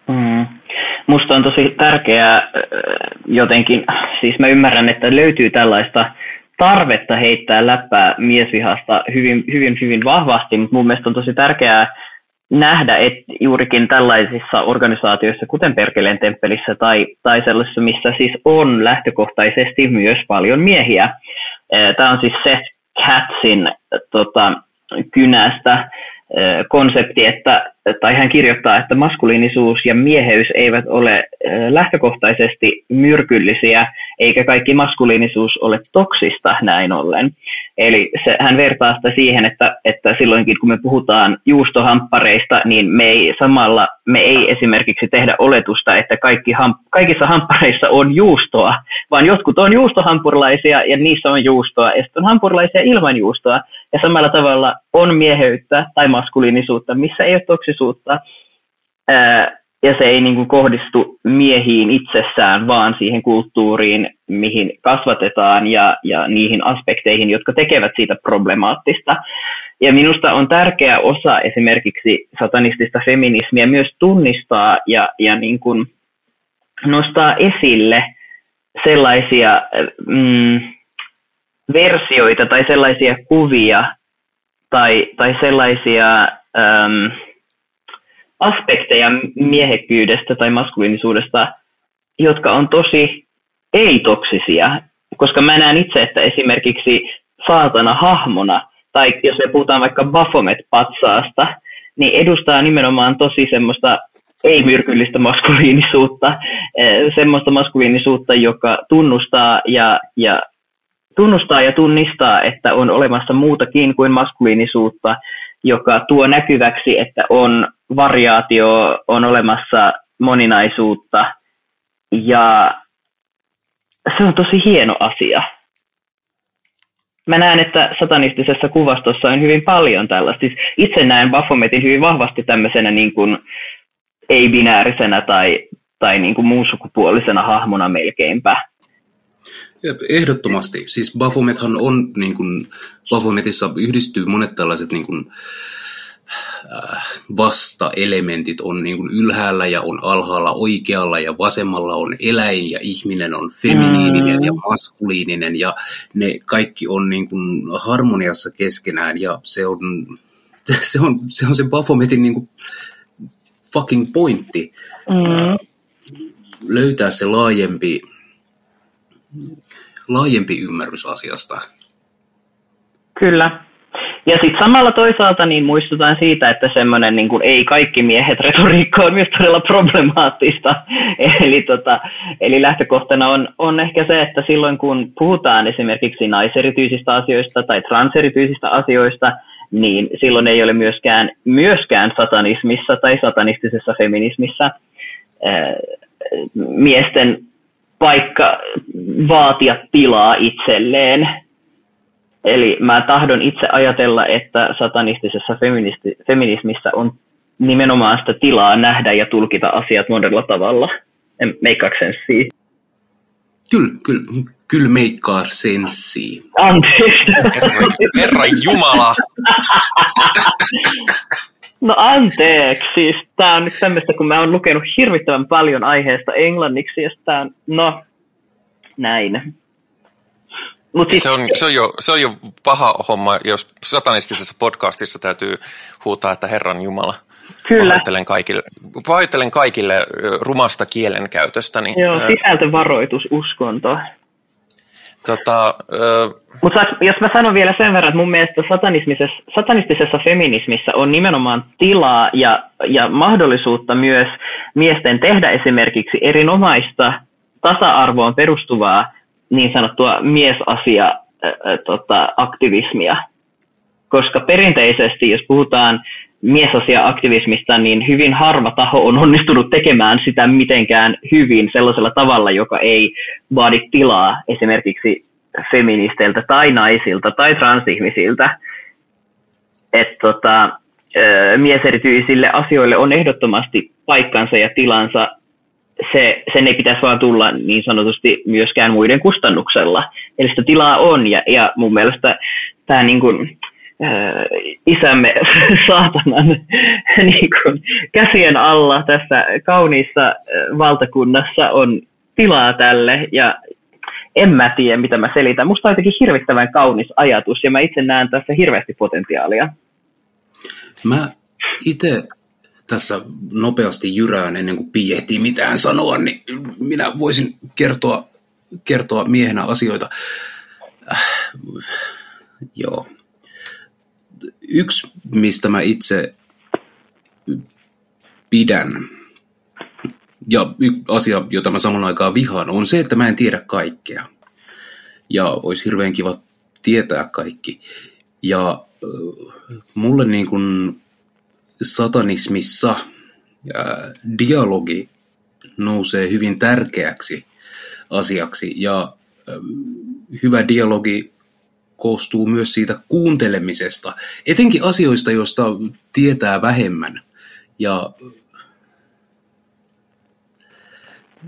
S3: Mm. Musta on tosi tärkeää jotenkin, siis mä ymmärrän, että löytyy tällaista tarvetta heittää läppää miesvihasta hyvin, hyvin, hyvin vahvasti, mutta mun mielestä on tosi tärkeää nähdä, että juurikin tällaisissa organisaatioissa, kuten Perkeleen temppelissä tai, tai sellaisissa, missä siis on lähtökohtaisesti myös paljon miehiä. Tämä on siis Seth Katzin tota, kynästä konsepti, että, tai hän kirjoittaa, että maskuliinisuus ja mieheys eivät ole lähtökohtaisesti myrkyllisiä, eikä kaikki maskuliinisuus ole toksista näin ollen. Eli se, hän vertaa sitä siihen, että, että silloinkin kun me puhutaan juustohamppareista, niin me ei samalla, me ei esimerkiksi tehdä oletusta, että kaikki ham, kaikissa hamppareissa on juustoa, vaan jotkut on juustohampurilaisia ja niissä on juustoa, ja sitten on hampurilaisia ilman juustoa, ja samalla tavalla on mieheyttä tai maskuliinisuutta, missä ei ole toksisuutta, ja se ei niin kuin kohdistu miehiin itsessään, vaan siihen kulttuuriin, mihin kasvatetaan ja, ja niihin aspekteihin, jotka tekevät siitä problemaattista. Ja minusta on tärkeä osa esimerkiksi satanistista feminismiä myös tunnistaa ja, ja niin kuin nostaa esille sellaisia mm, versioita tai sellaisia kuvia tai, tai sellaisia... Mm, aspekteja miehekkyydestä tai maskuliinisuudesta, jotka on tosi ei-toksisia, koska mä näen itse, että esimerkiksi saatana hahmona, tai jos me puhutaan vaikka Baphomet-patsaasta, niin edustaa nimenomaan tosi semmoista ei-myrkyllistä maskuliinisuutta, eh, semmoista maskuliinisuutta, joka tunnustaa ja, ja tunnustaa ja tunnistaa, että on olemassa muutakin kuin maskuliinisuutta, joka tuo näkyväksi, että on variaatio, on olemassa moninaisuutta ja se on tosi hieno asia. Mä näen, että satanistisessa kuvastossa on hyvin paljon tällaista. Siis itse näen Baphometin hyvin vahvasti tämmöisenä niin kuin ei-binäärisenä tai, tai niin kuin muunsukupuolisena hahmona melkeinpä.
S4: Ehdottomasti. Siis Baphomethan on, niin kuin, Baphometissa yhdistyy monet tällaiset niin kuin, äh, vasta-elementit on niin kuin ylhäällä ja on alhaalla oikealla ja vasemmalla on eläin ja ihminen on feminiininen mm. ja maskuliininen ja ne kaikki on niin kuin harmoniassa keskenään ja se on se, on, se, on se Baphometin niin kuin fucking pointti. Mm. Löytää se laajempi laajempi ymmärrys asiasta.
S3: Kyllä. Ja sitten samalla toisaalta niin muistutan siitä, että semmoinen niin ei kaikki miehet retoriikka on myös todella problemaattista. eli, tota, eli lähtökohtana on, on ehkä se, että silloin kun puhutaan esimerkiksi naiserityisistä asioista tai transerityisistä asioista, niin silloin ei ole myöskään, myöskään satanismissa tai satanistisessa feminismissä ää, miesten paikka vaatia tilaa itselleen. Eli mä tahdon itse ajatella, että satanistisessa feminismissä on nimenomaan sitä tilaa nähdä ja tulkita asiat monella tavalla. Make sense.
S4: Kyllä, kyllä, kyllä meikkaa senssiä.
S3: Anteeksi.
S2: Herra, herra Jumala.
S3: No anteeksi, siis tää on nyt tämmöistä, kun mä oon lukenut hirvittävän paljon aiheesta englanniksi, ja tää on, no, näin.
S2: Mut siis, se, on, se, on jo, se on jo paha homma, jos satanistisessa podcastissa täytyy huutaa, että Herran Jumala. Kyllä. Pahoittelen kaikille, pahoittelen kaikille rumasta kielenkäytöstä. Niin,
S3: Joo, sisältövaroitus, uskonto.
S2: Tota, ö...
S3: Mutta jos mä sanon vielä sen verran, että mun mielestä satanistisessa, satanistisessa feminismissä on nimenomaan tilaa ja, ja mahdollisuutta myös miesten tehdä esimerkiksi erinomaista tasa-arvoon perustuvaa niin sanottua miesasia ää, tota, aktivismia. Koska perinteisesti, jos puhutaan miesasia-aktivismista, niin hyvin harva taho on onnistunut tekemään sitä mitenkään hyvin sellaisella tavalla, joka ei vaadi tilaa esimerkiksi feministeiltä tai naisilta tai transihmisiltä. Että tota, mieserityisille asioille on ehdottomasti paikkansa ja tilansa. Se, sen ei pitäisi vaan tulla niin sanotusti myöskään muiden kustannuksella. Eli sitä tilaa on ja, ja mun mielestä tämä niin kuin, isämme saatanan niin kuin, käsien alla tässä kauniissa äh, valtakunnassa on tilaa tälle ja en mä tiedä, mitä mä selitän. Musta on jotenkin hirvittävän kaunis ajatus ja mä itse näen tässä hirveästi potentiaalia.
S4: Mä itse tässä nopeasti jyrään ennen kuin Pi ehtii mitään sanoa, niin minä voisin kertoa, kertoa miehenä asioita. Äh, joo, yksi, mistä mä itse pidän, ja yksi asia, jota mä saman aikaan vihaan, on se, että mä en tiedä kaikkea. Ja olisi hirveän kiva tietää kaikki. Ja äh, mulle niin kuin satanismissa äh, dialogi nousee hyvin tärkeäksi asiaksi. Ja äh, hyvä dialogi koostuu myös siitä kuuntelemisesta, etenkin asioista, joista tietää vähemmän. Ja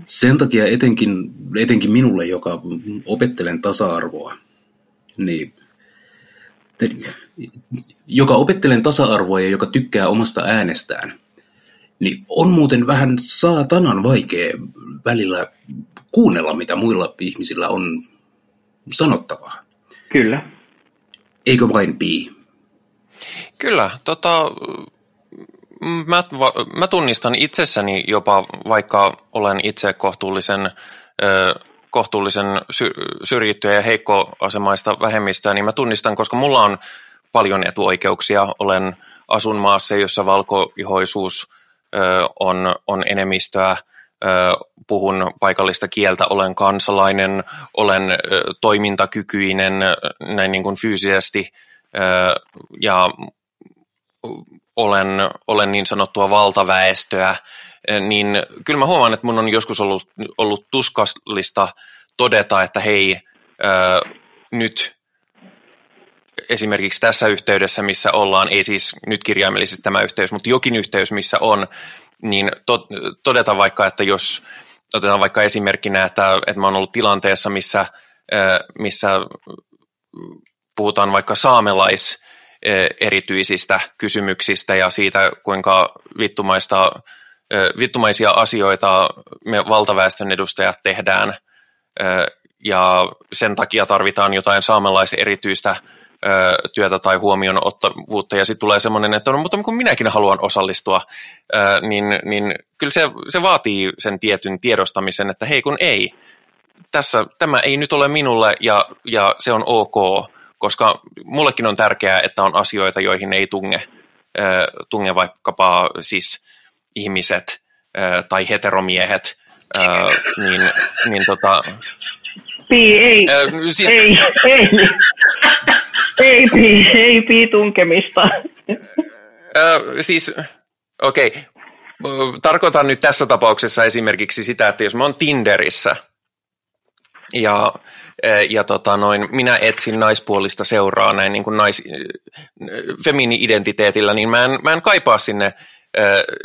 S4: sen takia etenkin, etenkin minulle, joka opettelen tasa-arvoa, niin joka opettelen tasa-arvoa ja joka tykkää omasta äänestään, niin on muuten vähän saatanan vaikea välillä kuunnella, mitä muilla ihmisillä on sanottavaa.
S3: Kyllä.
S4: Eikö vain Pi?
S2: Kyllä. Tota, mä, mä tunnistan itsessäni jopa, vaikka olen itse kohtuullisen, kohtuullisen syrjittyä ja heikkoasemaista vähemmistöä, niin mä tunnistan, koska mulla on paljon etuoikeuksia. Olen asun maassa, jossa valkoihoisuus on, on enemmistöä – puhun paikallista kieltä, olen kansalainen, olen toimintakykyinen näin niin kuin fyysisesti ja olen, olen niin sanottua valtaväestöä, niin kyllä mä huomaan, että mun on joskus ollut, ollut tuskallista todeta, että hei, nyt esimerkiksi tässä yhteydessä, missä ollaan, ei siis nyt kirjaimellisesti tämä yhteys, mutta jokin yhteys, missä on, niin to, todeta vaikka, että jos otetaan vaikka esimerkkinä, että, että mä oon ollut tilanteessa, missä, missä puhutaan vaikka saamelais erityisistä kysymyksistä ja siitä, kuinka vittumaista, vittumaisia asioita me valtaväestön edustajat tehdään ja sen takia tarvitaan jotain saamelaisen erityistä työtä tai huomioon ottavuutta ja sitten tulee semmoinen, että no, mutta kun minäkin haluan osallistua, niin, niin kyllä se, se vaatii sen tietyn tiedostamisen, että hei kun ei, tässä, tämä ei nyt ole minulle ja, ja se on ok, koska mullekin on tärkeää, että on asioita, joihin ei tunge, tunge vaikkapa siis ihmiset tai heteromiehet, niin, niin tota,
S3: Pii, ei, äh, siis... ei, ei, ei, pii, ei pii tunkemista.
S2: Äh, siis, okei, okay. tarkoitan nyt tässä tapauksessa esimerkiksi sitä, että jos mä oon Tinderissä Ja, ja tota noin, minä etsin naispuolista seuraa näin niin kuin nais, femini-identiteetillä, niin mä en, mä en kaipaa sinne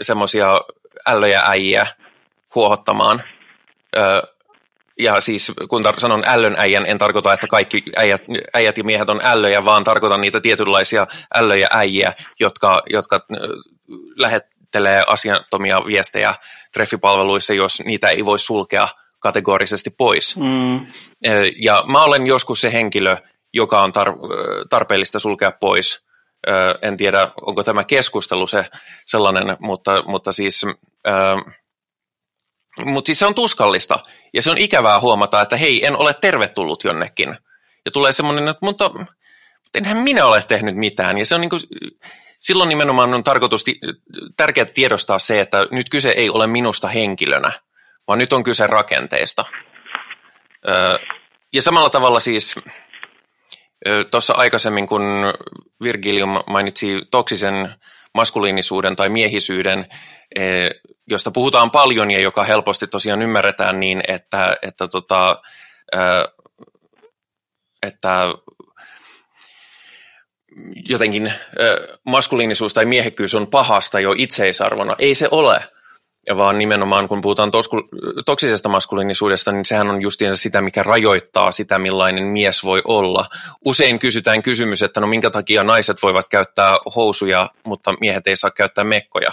S2: semmoisia ällöjä äijiä huohottamaan. Ja siis kun tar- sanon ällön äijän, en tarkoita, että kaikki äijät, äijät ja miehet on ällöjä, vaan tarkoitan niitä tietynlaisia ällöjä äijiä, jotka, jotka lähettelee asiattomia viestejä treffipalveluissa, jos niitä ei voi sulkea kategorisesti pois. Mm. Ja mä olen joskus se henkilö, joka on tar- tarpeellista sulkea pois. En tiedä, onko tämä keskustelu se sellainen, mutta, mutta siis... Mutta siis se on tuskallista ja se on ikävää huomata, että hei, en ole tervetullut jonnekin. Ja tulee semmoinen, että mutta, mutta enhän minä ole tehnyt mitään. Ja se on niin kuin, silloin nimenomaan on tarkoitus, tärkeää tiedostaa se, että nyt kyse ei ole minusta henkilönä, vaan nyt on kyse rakenteesta. Ja samalla tavalla siis tuossa aikaisemmin, kun Virgilium mainitsi toksisen maskuliinisuuden tai miehisyyden, josta puhutaan paljon ja joka helposti tosiaan ymmärretään niin, että, että, tota, että jotenkin maskuliinisuus tai miehekkyys on pahasta jo itseisarvona. Ei se ole, vaan nimenomaan kun puhutaan tosku, toksisesta maskuliinisuudesta, niin sehän on justiinsa sitä, mikä rajoittaa sitä, millainen mies voi olla. Usein kysytään kysymys, että no minkä takia naiset voivat käyttää housuja, mutta miehet ei saa käyttää mekkoja.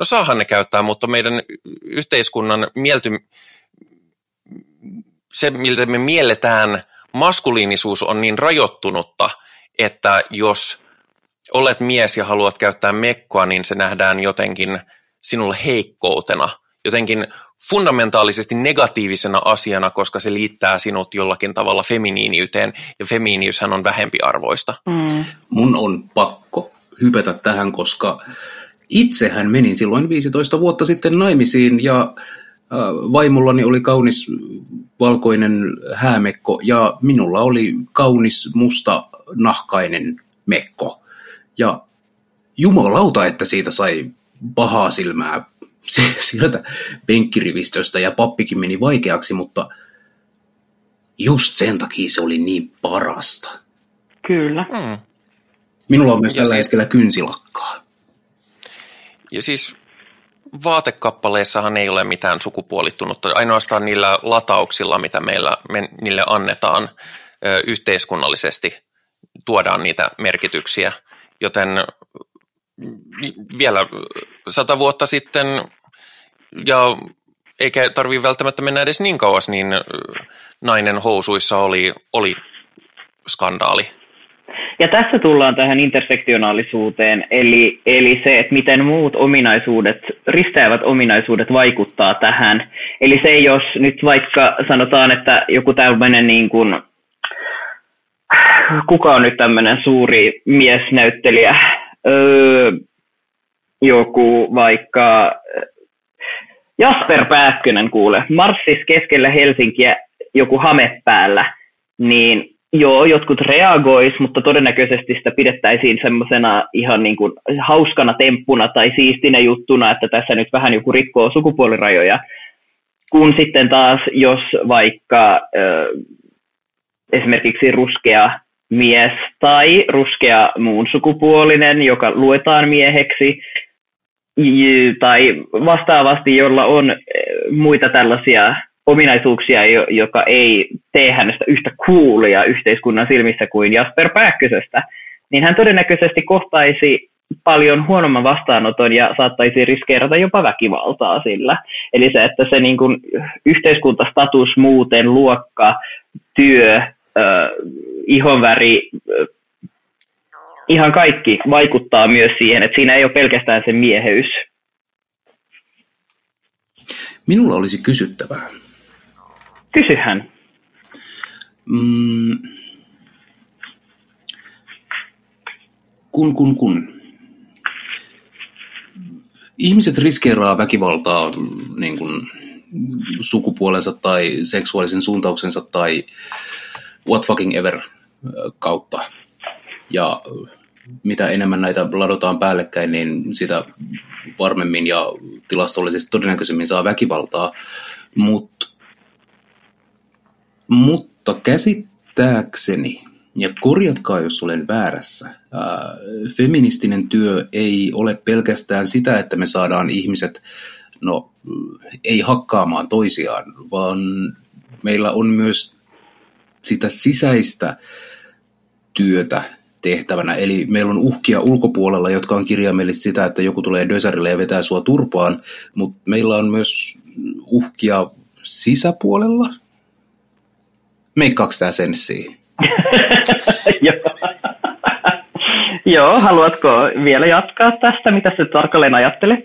S2: No saahan ne käyttää, mutta meidän yhteiskunnan mielty, se miltä me mielletään maskuliinisuus on niin rajoittunutta, että jos olet mies ja haluat käyttää mekkoa, niin se nähdään jotenkin sinulle heikkoutena, jotenkin fundamentaalisesti negatiivisena asiana, koska se liittää sinut jollakin tavalla feminiiniyteen, ja feminiiyshän on vähempiarvoista. Mm.
S4: Mun on pakko hypätä tähän, koska itsehän menin silloin 15 vuotta sitten naimisiin ja vaimollani oli kaunis valkoinen häämekko ja minulla oli kaunis musta nahkainen mekko. Ja jumalauta, että siitä sai pahaa silmää sieltä penkkirivistöstä ja pappikin meni vaikeaksi, mutta just sen takia se oli niin parasta.
S3: Kyllä. Hmm.
S4: Minulla on myös ja tällä siis... hetkellä kynsilakkaa.
S2: Ja siis vaatekappaleissahan ei ole mitään sukupuolittunutta, ainoastaan niillä latauksilla, mitä meillä me, niille annetaan ö, yhteiskunnallisesti, tuodaan niitä merkityksiä, joten vielä sata vuotta sitten, ja eikä tarvitse välttämättä mennä edes niin kauas, niin nainen housuissa oli, oli skandaali.
S3: Ja tässä tullaan tähän intersektionaalisuuteen, eli, eli se, että miten muut ominaisuudet, risteävät ominaisuudet vaikuttaa tähän. Eli se, jos nyt vaikka sanotaan, että joku tämmöinen niin kuin, kuka on nyt tämmöinen suuri miesnäyttelijä, öö, joku vaikka Jasper Pääkkönen kuule, marssis keskellä Helsinkiä joku hame päällä, niin joo, jotkut reagois, mutta todennäköisesti sitä pidettäisiin semmoisena ihan niin kuin hauskana temppuna tai siistinä juttuna, että tässä nyt vähän joku rikkoo sukupuolirajoja. Kun sitten taas, jos vaikka äh, esimerkiksi ruskea mies tai ruskea muun sukupuolinen, joka luetaan mieheksi, tai vastaavasti, jolla on muita tällaisia ominaisuuksia, joka ei tee hänestä yhtä kuulia yhteiskunnan silmissä kuin Jasper Pääkkösestä, niin hän todennäköisesti kohtaisi paljon huonomman vastaanoton ja saattaisi riskeerata jopa väkivaltaa sillä. Eli se, että se niin kuin yhteiskuntastatus muuten, luokka, työ, äh, ihonväri, äh, ihan kaikki vaikuttaa myös siihen, että siinä ei ole pelkästään se mieheys.
S4: Minulla olisi kysyttävää.
S3: Kysyhän.
S4: Mm, kun, kun, kun. Ihmiset riskeeraa väkivaltaa niin kuin, sukupuolensa tai seksuaalisen suuntauksensa tai what fucking ever kautta. Ja mitä enemmän näitä ladotaan päällekkäin, niin sitä varmemmin ja tilastollisesti todennäköisemmin saa väkivaltaa. Mutta Mutta käsittääkseni, ja korjatkaa jos olen väärässä, ää, feministinen työ ei ole pelkästään sitä, että me saadaan ihmiset, no ei hakkaamaan toisiaan, vaan meillä on myös sitä sisäistä työtä tehtävänä. Eli meillä on uhkia ulkopuolella, jotka on kirjaimellisesti sitä, että joku tulee dösärille ja vetää sua turpaan, mutta meillä on myös uhkia sisäpuolella. Meikkaako tämä senssiä?
S3: Joo, haluatko vielä jatkaa tästä? Mitä sä tarkalleen ajattelet?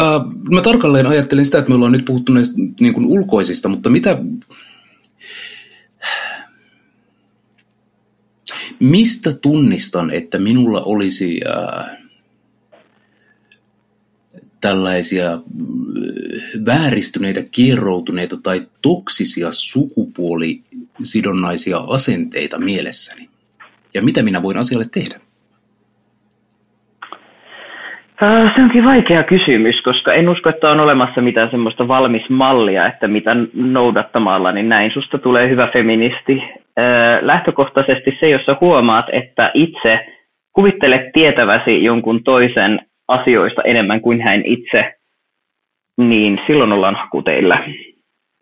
S4: Uh, mä tarkalleen ajattelen sitä, että me ollaan nyt puhuttu näistä niin kuin ulkoisista, mutta mitä... Mistä tunnistan, että minulla olisi uh, tällaisia uh, vääristyneitä, kierroutuneita tai toksisia sukupuolisidonnaisia asenteita mielessäni? Ja mitä minä voin asialle tehdä?
S3: Se onkin vaikea kysymys, koska en usko, että on olemassa mitään semmoista valmis mallia, että mitä noudattamalla, niin näin susta tulee hyvä feministi. Lähtökohtaisesti se, jos sä huomaat, että itse kuvittelet tietäväsi jonkun toisen asioista enemmän kuin hän itse, niin silloin ollaan hakuteilla.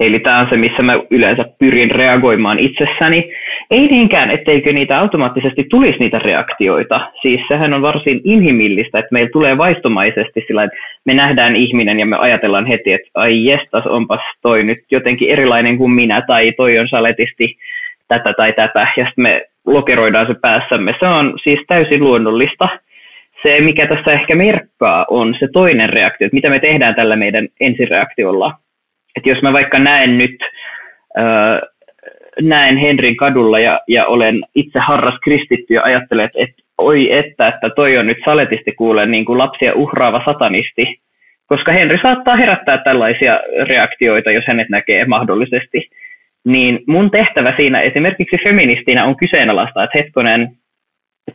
S3: Eli tämä on se, missä mä yleensä pyrin reagoimaan itsessäni. Ei niinkään, etteikö niitä automaattisesti tulisi niitä reaktioita. Siis sehän on varsin inhimillistä, että meillä tulee vaistomaisesti sillä, että me nähdään ihminen ja me ajatellaan heti, että ai jestas, onpas toi nyt jotenkin erilainen kuin minä, tai toi on saletisti tätä tai tätä, ja sitten me lokeroidaan se päässämme. Se on siis täysin luonnollista. Se, mikä tässä ehkä merkkaa, on se toinen reaktio, että mitä me tehdään tällä meidän ensireaktiolla – että jos mä vaikka näen nyt, ää, näen Henrin kadulla ja, ja olen itse harras kristitty ja ajattelen, että, että oi että, että toi on nyt saletisti kuulen niin kuin lapsia uhraava satanisti, koska Henri saattaa herättää tällaisia reaktioita, jos hänet näkee mahdollisesti. Niin mun tehtävä siinä esimerkiksi feministinä on kyseenalaista, että hetkonen,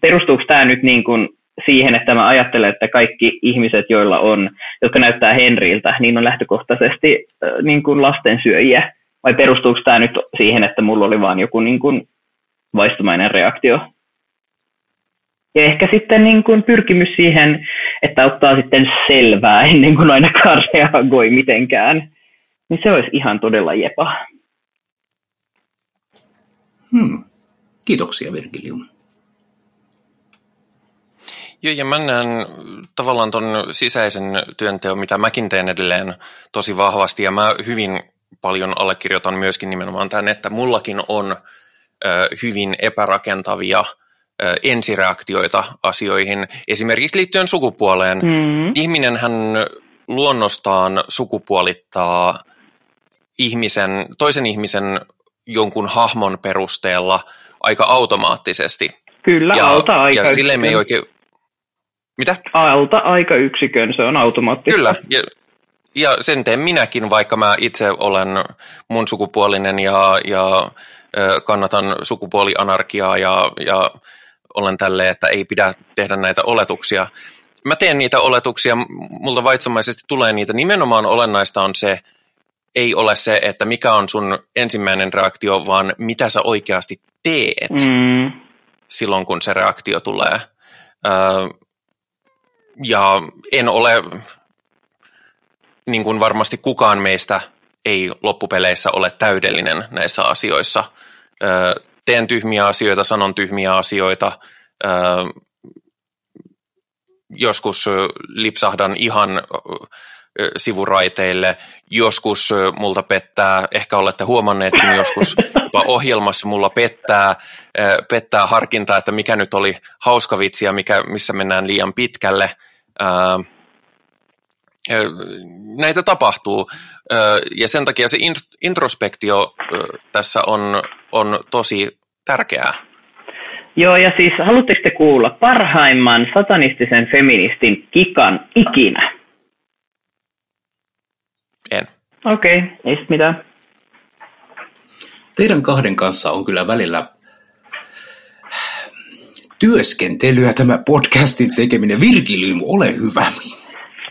S3: perustuuko tämä nyt niin kuin siihen, että mä ajattelen, että kaikki ihmiset, joilla on, jotka näyttää Henriltä, niin on lähtökohtaisesti äh, niin kuin lastensyöjiä? Vai perustuuko tämä nyt siihen, että mulla oli vain joku niin kuin vaistomainen reaktio? Ja ehkä sitten niin kuin pyrkimys siihen, että ottaa sitten selvää ennen kuin ainakaan reagoi mitenkään, niin se olisi ihan todella jepa.
S4: Hmm. Kiitoksia Virgilium.
S2: Joo, ja mä näen tavallaan ton sisäisen työnteon, mitä mäkin teen edelleen tosi vahvasti, ja mä hyvin paljon allekirjoitan myöskin nimenomaan tämän, että mullakin on ö, hyvin epärakentavia ö, ensireaktioita asioihin, esimerkiksi liittyen sukupuoleen. Mm-hmm. Ihminenhän luonnostaan sukupuolittaa ihmisen, toisen ihmisen jonkun hahmon perusteella aika automaattisesti.
S3: Kyllä,
S2: ja,
S3: alta aika.
S2: Ja silleen me ei oikein, mitä?
S3: Alta aika yksikön, se on automaattista.
S2: Kyllä, ja, ja sen teen minäkin, vaikka mä itse olen mun sukupuolinen ja, ja kannatan sukupuolianarkiaa ja, ja olen tälle, että ei pidä tehdä näitä oletuksia. Mä teen niitä oletuksia, multa vaitsomaisesti tulee niitä. Nimenomaan olennaista on se, ei ole se, että mikä on sun ensimmäinen reaktio, vaan mitä sä oikeasti teet mm. silloin, kun se reaktio tulee ja en ole, niin kuin varmasti kukaan meistä ei loppupeleissä ole täydellinen näissä asioissa. teen tyhmiä asioita, sanon tyhmiä asioita, joskus lipsahdan ihan sivuraiteille, joskus multa pettää, ehkä olette huomanneetkin joskus jopa ohjelmassa mulla pettää, pettää harkinta, että mikä nyt oli hauska vitsi ja mikä, missä mennään liian pitkälle – näitä tapahtuu ja sen takia se introspektio tässä on, on tosi tärkeää.
S3: Joo, ja siis haluatteko te kuulla parhaimman satanistisen feministin kikan ikinä?
S2: En.
S3: Okei, okay, ei mitään.
S4: Teidän kahden kanssa on kyllä välillä työskentelyä tämä podcastin tekeminen. Virgilium, ole hyvä.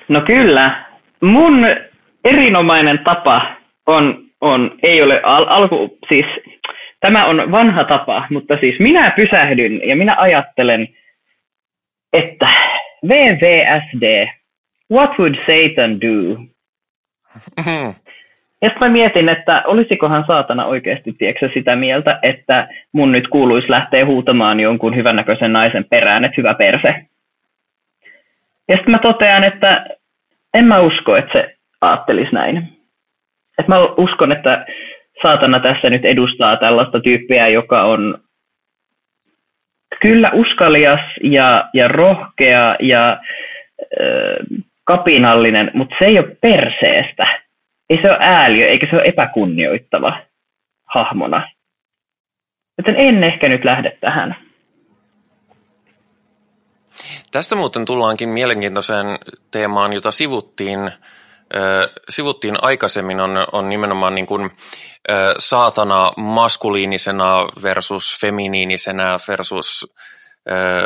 S3: No kyllä. Mun erinomainen tapa on on, ei ole al- alku, siis tämä on vanha tapa, mutta siis minä pysähdyn ja minä ajattelen, että VVSD, what would Satan do? Ja sitten mä mietin, että olisikohan saatana oikeasti tiedätkö, sitä mieltä, että mun nyt kuuluisi lähteä huutamaan jonkun hyvännäköisen naisen perään, että hyvä perse. Ja sitten mä totean, että en mä usko, että se ajattelisi näin. Et mä uskon, että saatana tässä nyt edustaa tällaista tyyppiä, joka on kyllä uskalias ja, ja rohkea ja äh, kapinallinen, mutta se ei ole perseestä. Ei se ole ääliö, eikä se ole epäkunnioittava hahmona. Joten en ehkä nyt lähde tähän.
S2: Tästä muuten tullaankin mielenkiintoiseen teemaan, jota sivuttiin, äh, sivuttiin aikaisemmin, on, on nimenomaan niin kuin, äh, saatana maskuliinisena versus feminiinisenä versus äh,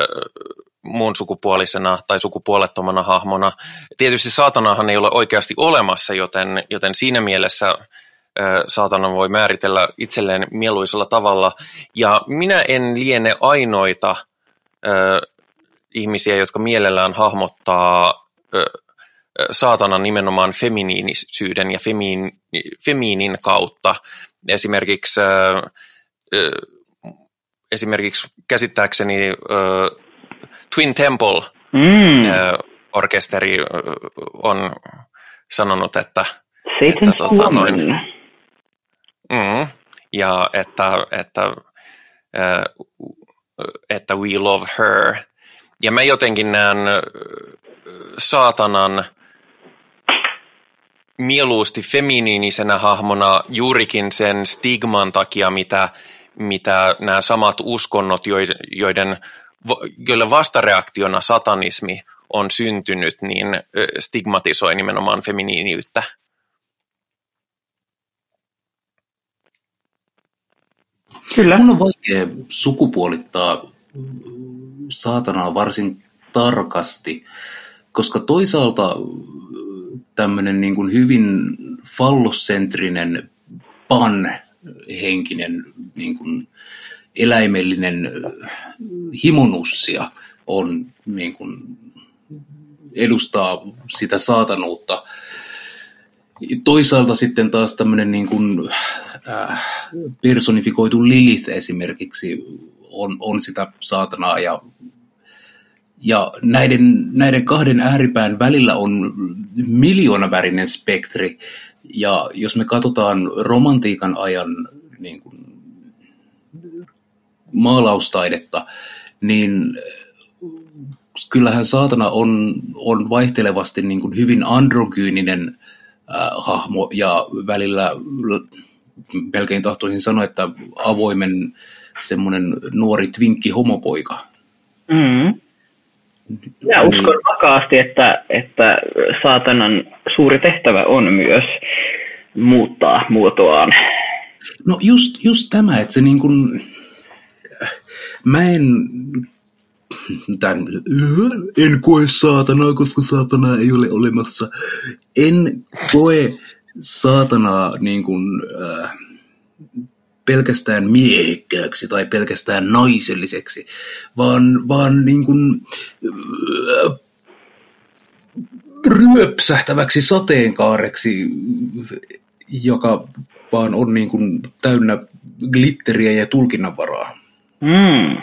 S2: muun sukupuolisena tai sukupuolettomana hahmona. Tietysti saatanahan ei ole oikeasti olemassa, joten, joten siinä mielessä saatana voi määritellä itselleen mieluisella tavalla. Ja minä en liene ainoita ihmisiä, jotka mielellään hahmottaa saatana nimenomaan feminiinisyyden ja femiin, femiinin kautta. Esimerkiksi, esimerkiksi käsittääkseni Twin Temple mm. orkesteri on sanonut, että,
S3: että tota, noin,
S2: mm, ja että, että, että we love her – ja mä jotenkin näen saatanan mieluusti feminiinisenä hahmona juurikin sen stigman takia, mitä, mitä nämä samat uskonnot, joiden, joille vastareaktiona satanismi on syntynyt, niin stigmatisoi nimenomaan feminiiniyttä.
S4: Kyllä. Mun on vaikea sukupuolittaa saatanaa varsin tarkasti, koska toisaalta tämmöinen niin kuin hyvin fallosentrinen pan-henkinen niin kuin eläimellinen himonussia on niin kuin, edustaa sitä saatanuutta. Toisaalta sitten taas tämmöinen niin kuin, äh, personifikoitu Lilith esimerkiksi on, on sitä saatanaa ja, ja näiden, näiden kahden ääripään välillä on miljoonavärinen spektri ja jos me katsotaan romantiikan ajan niin kuin, maalaustaidetta, niin kyllähän saatana on, on vaihtelevasti niin kuin hyvin androgyyninen äh, hahmo ja välillä melkein tahtoisin sanoa, että avoimen semmoinen nuori twinkki homopoika.
S3: Mm. Minä niin. uskon vakaasti, että, että saatanan suuri tehtävä on myös muuttaa muotoaan.
S4: No just, just tämä, että se niin kuin, mä en, tämän, en koe saatanaa, koska saatanaa ei ole olemassa. En koe saatanaa niin kuin, äh, pelkästään miehekkääksi tai pelkästään naiselliseksi, vaan, vaan niin kuin, äh, ryöpsähtäväksi sateenkaareksi, joka vaan on niin kuin täynnä glitteriä ja tulkinnanvaraa.
S3: Mm.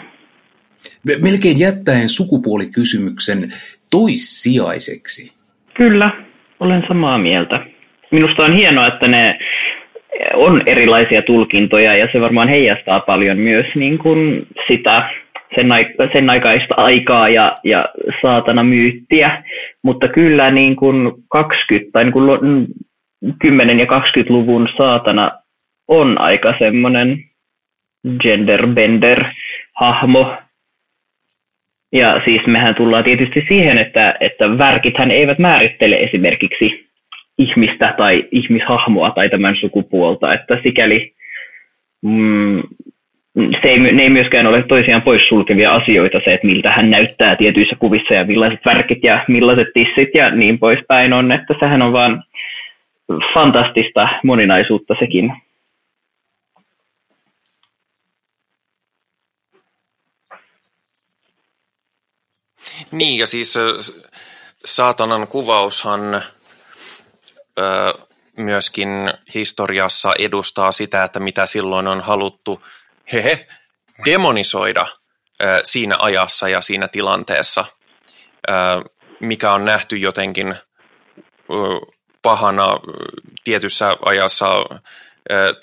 S4: Melkein jättäen sukupuolikysymyksen toissijaiseksi.
S3: Kyllä, olen samaa mieltä. Minusta on hienoa, että ne on erilaisia tulkintoja ja se varmaan heijastaa paljon myös niin kuin sitä sen, aika, sen aikaista aikaa ja, ja saatana myyttiä, mutta kyllä niin kuin 20 tai niin kuin 10 ja 20-luvun saatana on aika semmoinen genderbender hahmo. Ja siis mehän tullaan tietysti siihen, että, että värkithän eivät määrittele esimerkiksi ihmistä tai ihmishahmoa tai tämän sukupuolta, että sikäli mm, se ei, ne ei myöskään ole toisiaan poissulkevia asioita, se, että miltä hän näyttää tietyissä kuvissa ja millaiset värkit ja millaiset tissit ja niin poispäin on, että sehän on vaan fantastista moninaisuutta sekin.
S2: Niin, ja siis saatanan kuvaushan ö, myöskin historiassa edustaa sitä, että mitä silloin on haluttu hehe, demonisoida ö, siinä ajassa ja siinä tilanteessa, ö, mikä on nähty jotenkin pahana tietyssä ajassa.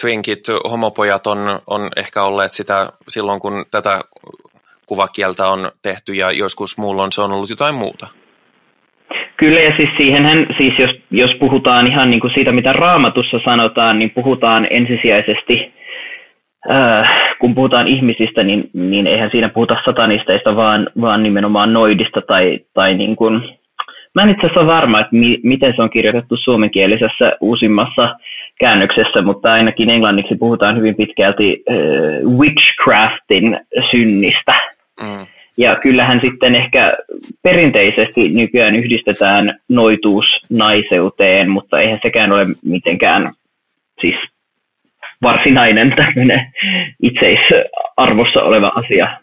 S2: Twinkit, homopojat on, on ehkä olleet sitä silloin, kun tätä kuvakieltä on tehty ja joskus muulla on se on ollut jotain muuta.
S3: Kyllä ja siis siihenhän, siis jos, jos puhutaan ihan niin kuin siitä, mitä raamatussa sanotaan, niin puhutaan ensisijaisesti, äh, kun puhutaan ihmisistä, niin, niin eihän siinä puhuta satanisteista, vaan, vaan nimenomaan noidista tai, tai niin kuin, mä en itse asiassa varma, että mi, miten se on kirjoitettu suomenkielisessä uusimmassa käännöksessä, mutta ainakin englanniksi puhutaan hyvin pitkälti äh, witchcraftin synnistä. Mm. Ja kyllähän sitten ehkä perinteisesti nykyään yhdistetään noituus naiseuteen, mutta eihän sekään ole mitenkään siis varsinainen tämmöinen itseisarvossa oleva asia.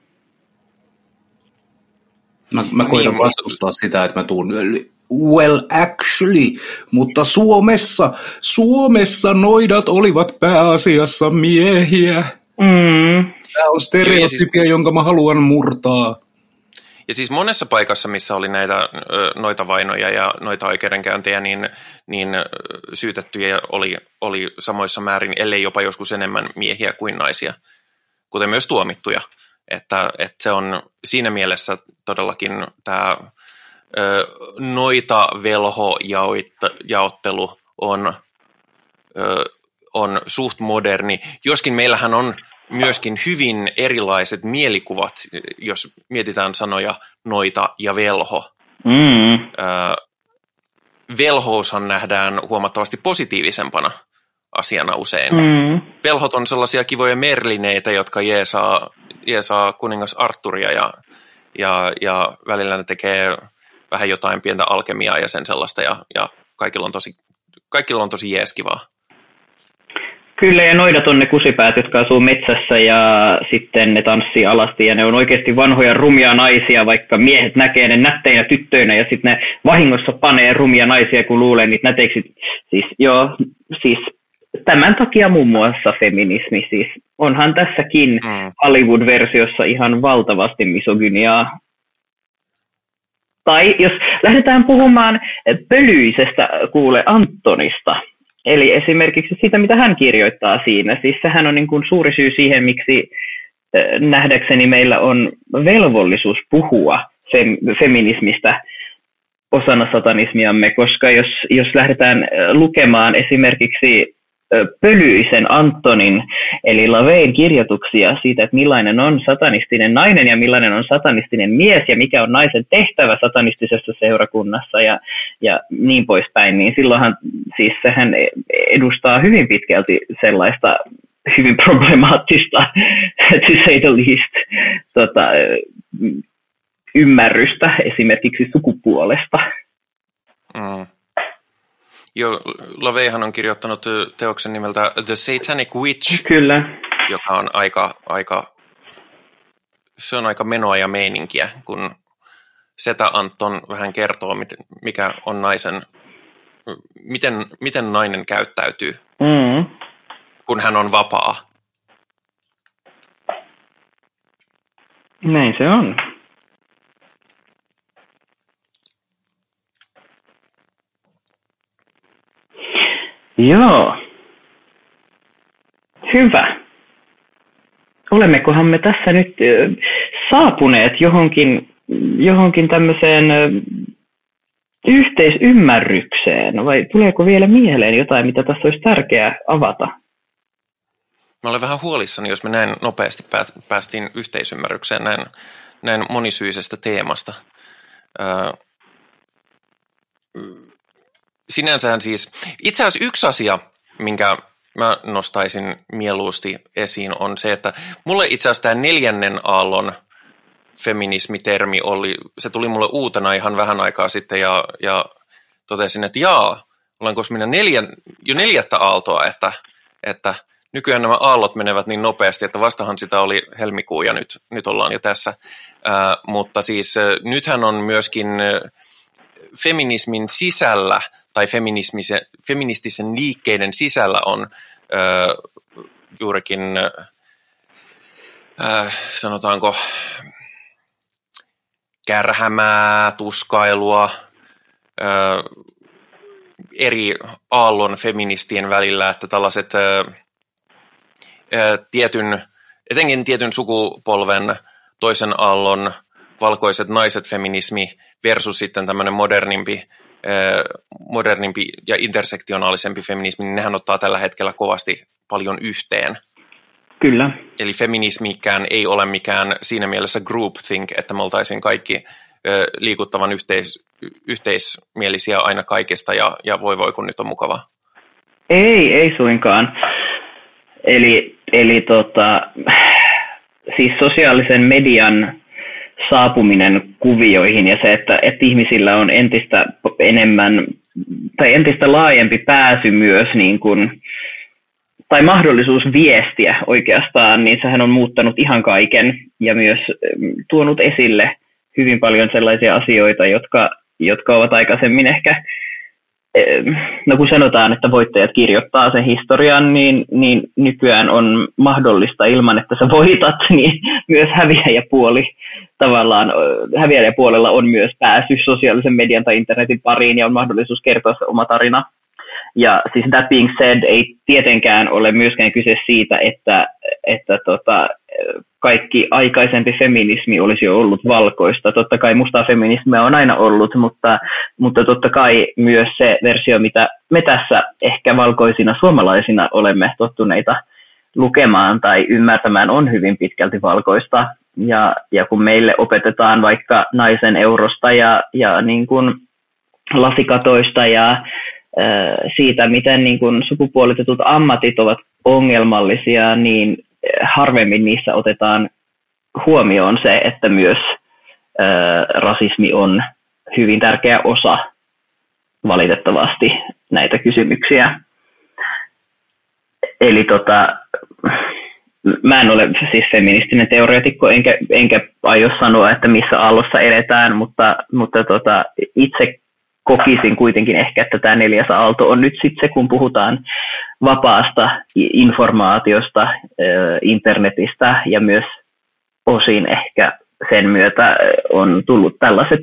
S4: Mä, mä koitan niin, vastustaa sitä, että mä tuun Well actually, mutta Suomessa, Suomessa noidat olivat pääasiassa miehiä. Mm. Tämä on stereotypia, siis, jonka mä haluan murtaa.
S2: Ja siis monessa paikassa, missä oli näitä noita vainoja ja noita oikeudenkäyntejä, niin, niin syytettyjä oli, oli samoissa määrin, ellei jopa joskus enemmän miehiä kuin naisia, kuten myös tuomittuja. Että, että se on siinä mielessä todellakin tämä noita velho jaottelu on, on suht moderni, joskin meillähän on myöskin hyvin erilaiset mielikuvat, jos mietitään sanoja noita ja velho. Mm. Öö, velhoushan nähdään huomattavasti positiivisempana asiana usein. Mm. Velhot on sellaisia kivoja merlineitä, jotka jeesaa, jeesaa kuningas Arturia ja, ja, ja välillä ne tekee vähän jotain pientä alkemiaa ja sen sellaista ja, ja kaikilla on tosi, kaikilla on tosi jeeskivaa.
S3: Kyllä, ja noidat on ne kusipäät, jotka asuu metsässä ja sitten ne tanssii alasti ja ne on oikeasti vanhoja rumia naisia, vaikka miehet näkee ne nätteinä tyttöinä ja sitten ne vahingossa panee rumia naisia, kun luulee niitä näteiksi. Siis joo, siis tämän takia muun muassa feminismi, siis onhan tässäkin mm. Hollywood-versiossa ihan valtavasti misogyniaa. Tai jos lähdetään puhumaan pölyisestä kuule Antonista, Eli esimerkiksi siitä, mitä hän kirjoittaa siinä. Siis sehän on niin kuin suuri syy siihen, miksi nähdäkseni meillä on velvollisuus puhua fem- feminismistä osana satanismiamme, koska jos, jos lähdetään lukemaan esimerkiksi Pölyisen Antonin, eli Lavein kirjoituksia siitä, että millainen on satanistinen nainen ja millainen on satanistinen mies ja mikä on naisen tehtävä satanistisessa seurakunnassa ja, ja niin poispäin, niin silloinhan siis sehän edustaa hyvin pitkälti sellaista hyvin problemaattista, to say the least, tota, ymmärrystä esimerkiksi sukupuolesta. Mm.
S2: Jo, Laveihan on kirjoittanut teoksen nimeltä The Satanic Witch.
S3: Kyllä.
S2: Joka on aika, aika, se on aika menoa ja meininkiä, kun Setä Anton vähän kertoo, mikä on naisen, miten, miten nainen käyttäytyy, mm. kun hän on vapaa.
S3: Näin se on. Joo. Hyvä. Olemmekohan me tässä nyt saapuneet johonkin, johonkin tämmöiseen yhteisymmärrykseen, vai tuleeko vielä mieleen jotain, mitä tässä olisi tärkeää avata?
S2: Mä olen vähän huolissani, jos me näin nopeasti päästiin yhteisymmärrykseen näin, näin monisyisestä teemasta sinänsähän siis, itse asiassa yksi asia, minkä mä nostaisin mieluusti esiin, on se, että mulle itse asiassa tämä neljännen aallon feminismitermi oli, se tuli mulle uutena ihan vähän aikaa sitten ja, ja totesin, että jaa, ollaanko minä neljän, jo neljättä aaltoa, että, että nykyään nämä aallot menevät niin nopeasti, että vastahan sitä oli helmikuu ja nyt, nyt ollaan jo tässä. Ää, mutta siis nythän on myöskin feminismin sisällä tai feministisen liikkeiden sisällä on ää, juurikin, ää, sanotaanko, kärhämää, tuskailua, ää, eri aallon feministien välillä, että tällaiset ää, tietyn, etenkin tietyn sukupolven toisen aallon valkoiset naiset feminismi versus sitten tämmöinen modernimpi, modernimpi ja intersektionaalisempi feminismi, niin nehän ottaa tällä hetkellä kovasti paljon yhteen.
S3: Kyllä.
S2: Eli feminismikään ei ole mikään siinä mielessä groupthink, että me oltaisiin kaikki liikuttavan yhteis, yhteismielisiä aina kaikesta ja, ja voi voi kun nyt on mukava.
S3: Ei, ei suinkaan. Eli, eli tota, siis sosiaalisen median saapuminen kuvioihin ja se, että, että ihmisillä on entistä enemmän tai entistä laajempi pääsy myös niin kuin, tai mahdollisuus viestiä oikeastaan, niin sehän on muuttanut ihan kaiken ja myös tuonut esille hyvin paljon sellaisia asioita, jotka, jotka ovat aikaisemmin ehkä no kun sanotaan, että voittajat kirjoittaa sen historian, niin, niin nykyään on mahdollista ilman, että sä voitat, niin myös häviäjäpuoli tavallaan, häviäjäpuolella on myös pääsy sosiaalisen median tai internetin pariin ja on mahdollisuus kertoa se oma tarina. Ja siis that being said, ei tietenkään ole myöskään kyse siitä, että, että tota, kaikki aikaisempi feminismi olisi ollut valkoista. Totta kai mustaa feminismiä on aina ollut, mutta, mutta totta kai myös se versio, mitä me tässä ehkä valkoisina suomalaisina olemme tottuneita lukemaan tai ymmärtämään, on hyvin pitkälti valkoista. Ja, ja kun meille opetetaan vaikka naisen eurosta ja, ja niin kuin lasikatoista ja siitä, miten niin kuin sukupuolitetut ammatit ovat ongelmallisia, niin harvemmin niissä otetaan huomioon se, että myös rasismi on hyvin tärkeä osa valitettavasti näitä kysymyksiä. Eli tota, mä en ole siis feministinen teoreetikko, enkä, enkä aio sanoa, että missä aallossa eletään, mutta, mutta tota, itse kokisin kuitenkin ehkä, että tämä neljäs aalto on nyt sitten se, kun puhutaan vapaasta informaatiosta, internetistä ja myös osin ehkä sen myötä on tullut tällaiset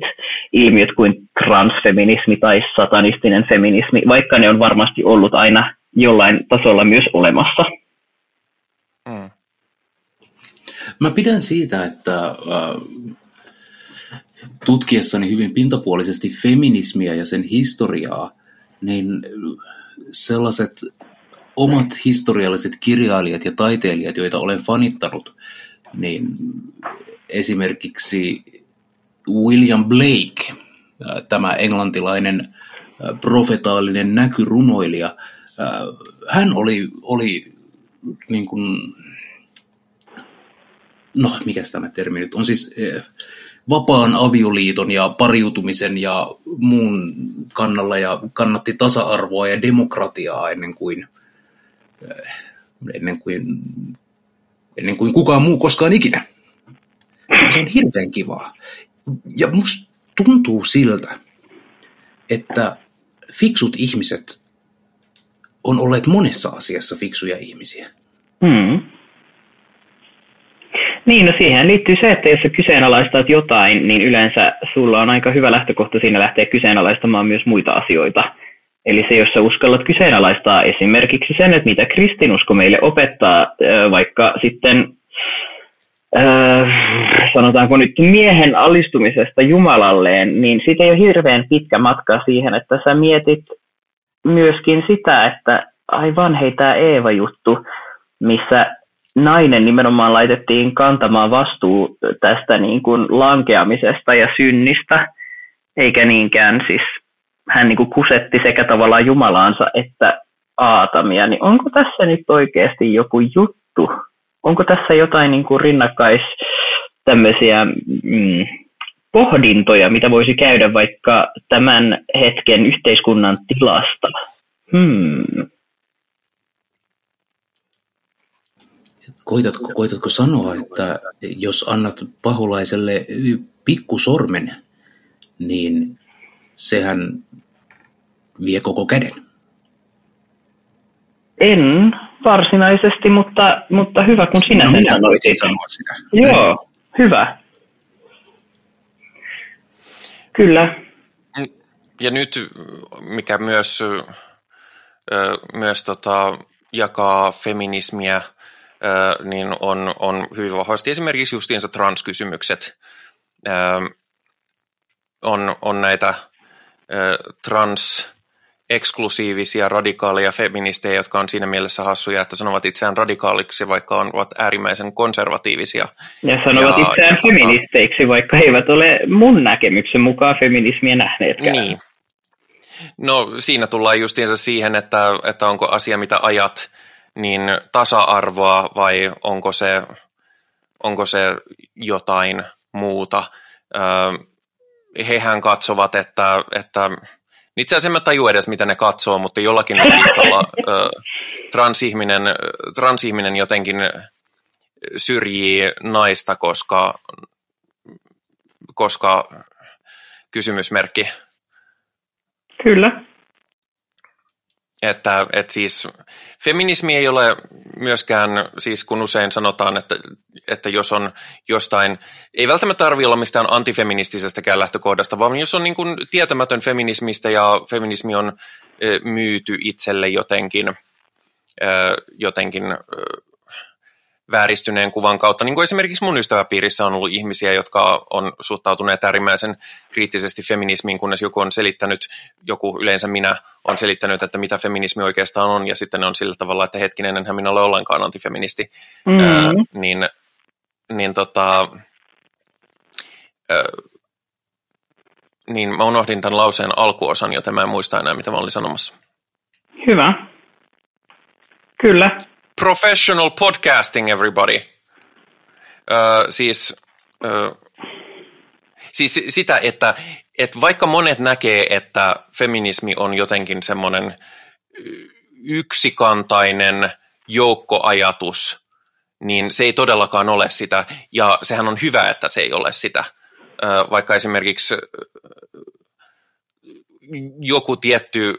S3: ilmiöt kuin transfeminismi tai satanistinen feminismi, vaikka ne on varmasti ollut aina jollain tasolla myös olemassa. Mm.
S4: Mä pidän siitä, että tutkiessani hyvin pintapuolisesti feminismiä ja sen historiaa, niin sellaiset omat historialliset kirjailijat ja taiteilijat, joita olen fanittanut, niin esimerkiksi William Blake, tämä englantilainen profetaalinen näkyrunoilija, hän oli, oli niin kuin, no mikä tämä termi nyt on? Siis vapaan avioliiton ja pariutumisen ja muun kannalla ja kannatti tasa-arvoa ja demokratiaa ennen kuin, eh, ennen kuin, ennen kuin kukaan muu koskaan ikinä. Se on hirveän kivaa. Ja musta tuntuu siltä, että fiksut ihmiset on olleet monessa asiassa fiksuja ihmisiä.
S3: Mm. Niin, no siihen liittyy se, että jos sä kyseenalaistat jotain, niin yleensä sulla on aika hyvä lähtökohta siinä lähteä kyseenalaistamaan myös muita asioita. Eli se, jos sä uskallat kyseenalaistaa esimerkiksi sen, että mitä kristinusko meille opettaa, vaikka sitten sanotaanko nyt miehen alistumisesta Jumalalleen, niin siitä ei ole hirveän pitkä matka siihen, että sä mietit myöskin sitä, että aivan hei tämä Eeva-juttu, missä nainen nimenomaan laitettiin kantamaan vastuu tästä niin kuin lankeamisesta ja synnistä, eikä niinkään siis hän niin kuin kusetti sekä tavallaan Jumalaansa että Aatamia, niin onko tässä nyt oikeasti joku juttu? Onko tässä jotain niin kuin rinnakkais tämmöisiä mm, pohdintoja, mitä voisi käydä vaikka tämän hetken yhteiskunnan tilasta? Hmm.
S4: Koitatko, koitatko sanoa, että jos annat paholaiselle pikkusormen, niin sehän vie koko käden?
S3: En varsinaisesti, mutta, mutta hyvä kun sinä
S4: no,
S3: sen sanoit.
S4: sanoa sitä.
S3: Joo, hyvä. Kyllä.
S2: Ja nyt, mikä myös, myös tota, jakaa feminismiä, niin on, on hyvin vahvasti esimerkiksi justiinsa transkysymykset. On, on näitä trans eksklusiivisia, radikaaleja feministejä, jotka on siinä mielessä hassuja, että sanovat itseään radikaaliksi, vaikka ovat äärimmäisen konservatiivisia.
S3: Ja sanovat ja, itseään ja, tota- feministeiksi, vaikka he eivät ole mun näkemyksen mukaan feminismiä nähneetkään.
S2: Niin. No siinä tullaan justiinsa siihen, että, että onko asia mitä ajat, niin tasa-arvoa vai onko se, onko se jotain muuta. Hehän katsovat, että, että itse asiassa en tajua edes, mitä ne katsoo, mutta jollakin logiikalla transihminen, transihminen jotenkin syrjii naista, koska, koska kysymysmerkki.
S3: Kyllä.
S2: Että, että siis feminismi ei ole myöskään, siis kun usein sanotaan, että, että jos on jostain, ei välttämättä tarvitse olla mistään antifeministisestäkään lähtökohdasta, vaan jos on niin kuin tietämätön feminismistä ja feminismi on myyty itselle jotenkin, jotenkin vääristyneen kuvan kautta. Niin kuin esimerkiksi mun ystäväpiirissä on ollut ihmisiä, jotka on suhtautuneet äärimmäisen kriittisesti feminismiin, kunnes joku on selittänyt, joku yleensä minä on selittänyt, että mitä feminismi oikeastaan on, ja sitten ne on sillä tavalla, että hetkinen, enhän minä ole ollenkaan antifeministi. Mm. Ää, niin, niin tota, ää, niin mä unohdin tämän lauseen alkuosan, joten mä en muista enää, mitä mä olin sanomassa.
S3: Hyvä. Kyllä
S2: professional podcasting, everybody. Uh, siis, uh, siis sitä, että, että vaikka monet näkee, että feminismi on jotenkin semmoinen yksikantainen joukkoajatus, niin se ei todellakaan ole sitä, ja sehän on hyvä, että se ei ole sitä. Vaikka esimerkiksi joku tietty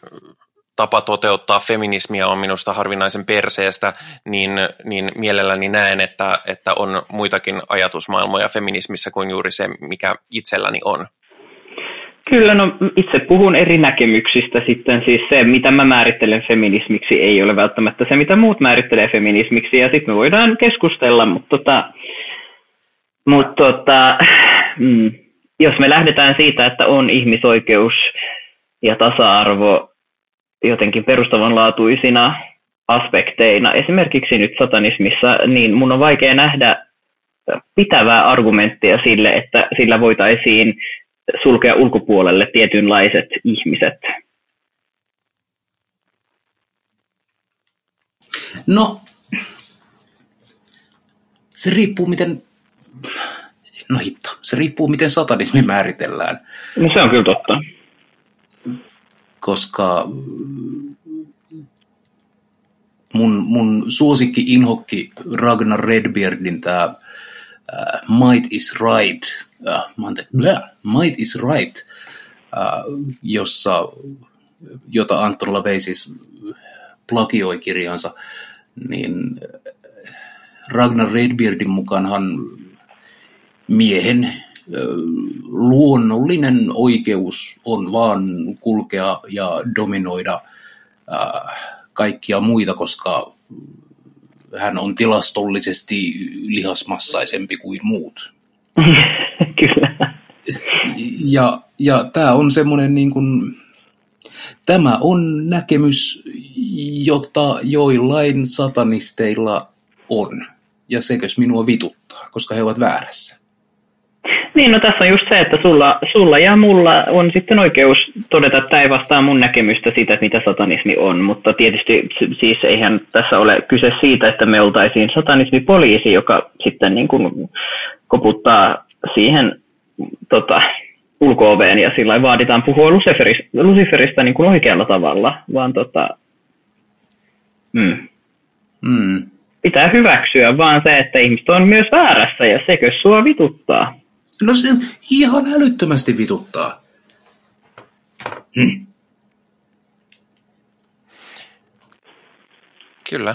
S2: tapa toteuttaa feminismiä on minusta harvinaisen perseestä, niin, niin mielelläni näen, että, että on muitakin ajatusmaailmoja feminismissä kuin juuri se, mikä itselläni on.
S3: Kyllä, no itse puhun eri näkemyksistä sitten. Siis se, mitä mä määrittelen feminismiksi, ei ole välttämättä se, mitä muut määrittelee feminismiksi. Ja sitten me voidaan keskustella, mutta tota, mutta tota, mm, jos me lähdetään siitä, että on ihmisoikeus ja tasa-arvo jotenkin perustavanlaatuisina aspekteina, esimerkiksi nyt satanismissa, niin mun on vaikea nähdä pitävää argumenttia sille, että sillä voitaisiin sulkea ulkopuolelle tietynlaiset ihmiset.
S4: No, se riippuu miten, no hitto, se riippuu miten satanismi määritellään.
S3: No se on kyllä totta
S4: koska mun, mun suosikki inhokki Ragnar Redbeardin tämä uh, Might is Right, uh, bleh, Might is Right, uh, jossa, jota Anton LaVey siis plagioi kirjansa, niin Ragnar Redbeardin mukaanhan miehen luonnollinen oikeus on vaan kulkea ja dominoida kaikkia muita, koska hän on tilastollisesti lihasmassaisempi kuin muut.
S3: Kyllä.
S4: Ja, ja tämä on semmoinen niin kuin, tämä on näkemys, jota joillain satanisteilla on. Ja sekös minua vituttaa, koska he ovat väärässä.
S3: Niin, no tässä on just se, että sulla, sulla ja mulla on sitten oikeus todeta, että tämä ei vastaa mun näkemystä siitä, että mitä satanismi on, mutta tietysti siis eihän tässä ole kyse siitä, että me oltaisiin satanismipoliisi, joka sitten niin kuin koputtaa siihen tota, ulko ja sillä vaaditaan puhua Luciferista, Luciferista niin kuin oikealla tavalla, vaan tota, Mm.
S4: Mm.
S3: Pitää hyväksyä vaan se, että ihmiset on myös väärässä ja sekö sua vituttaa.
S4: No se ihan älyttömästi vituttaa. Hmm.
S2: Kyllä.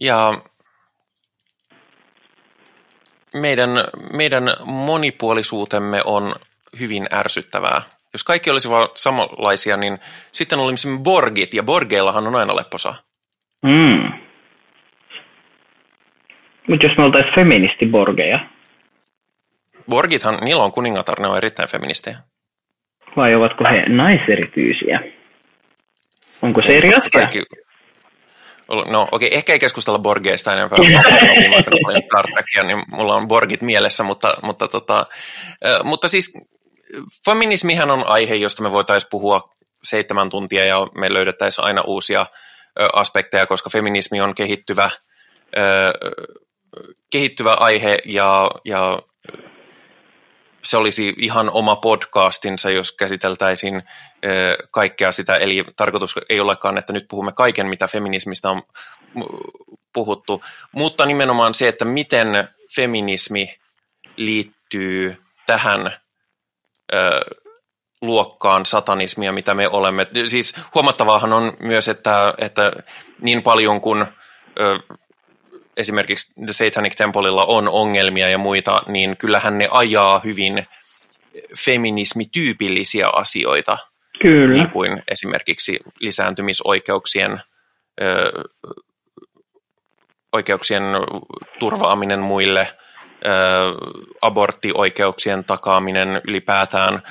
S2: Ja meidän, meidän monipuolisuutemme on hyvin ärsyttävää. Jos kaikki olisivat samanlaisia, niin sitten olisimme Borgit, ja Borgeillahan on aina lepposa.
S3: Mm. Mutta jos me oltaisiin feministiborgeja,
S2: Borgithan, niillä on kuningatar, ne on erittäin feministejä.
S3: vai ovatko he naiserityisiä? Onko se eri asia?
S2: kaikki- No okei, ehkä ei keskustella Borgeista enempää. Viime aikoina paljon Star Trekia, niin mulla on Borgit mielessä, mutta, mutta, tota, mutta siis feminismihän on aihe, josta me voitaisiin puhua seitsemän tuntia ja me löydettäisiin aina uusia aspekteja, koska feminismi on kehittyvä, kehittyvä aihe ja, ja se olisi ihan oma podcastinsa, jos käsiteltäisiin kaikkea sitä. Eli tarkoitus ei olekaan, että nyt puhumme kaiken, mitä feminismistä on puhuttu, mutta nimenomaan se, että miten feminismi liittyy tähän luokkaan satanismia, mitä me olemme. Siis huomattavaahan on myös, että, että niin paljon kuin esimerkiksi The Satanic Templeilla on ongelmia ja muita, niin kyllähän ne ajaa hyvin feminismityypillisiä asioita,
S3: Kyllä.
S2: niin kuin esimerkiksi lisääntymisoikeuksien ö, oikeuksien turvaaminen muille, aborttioikeuksien takaaminen ylipäätään,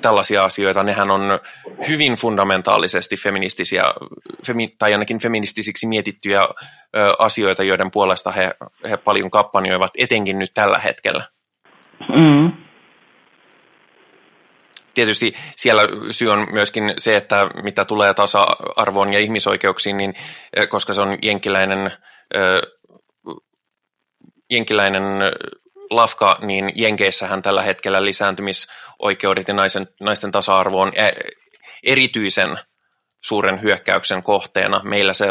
S2: tällaisia asioita, nehän on hyvin fundamentaalisesti feministisiä, femi, tai ainakin feministisiksi mietittyjä asioita, joiden puolesta he, he paljon kampanjoivat, etenkin nyt tällä hetkellä.
S3: Mm.
S2: Tietysti siellä syy on myöskin se, että mitä tulee tasa-arvoon ja ihmisoikeuksiin, niin koska se on jenkiläinen, jenkiläinen lafka, niin Jenkeissähän tällä hetkellä lisääntymisoikeudet ja naisen, naisten tasa-arvo on erityisen suuren hyökkäyksen kohteena. Meillä se,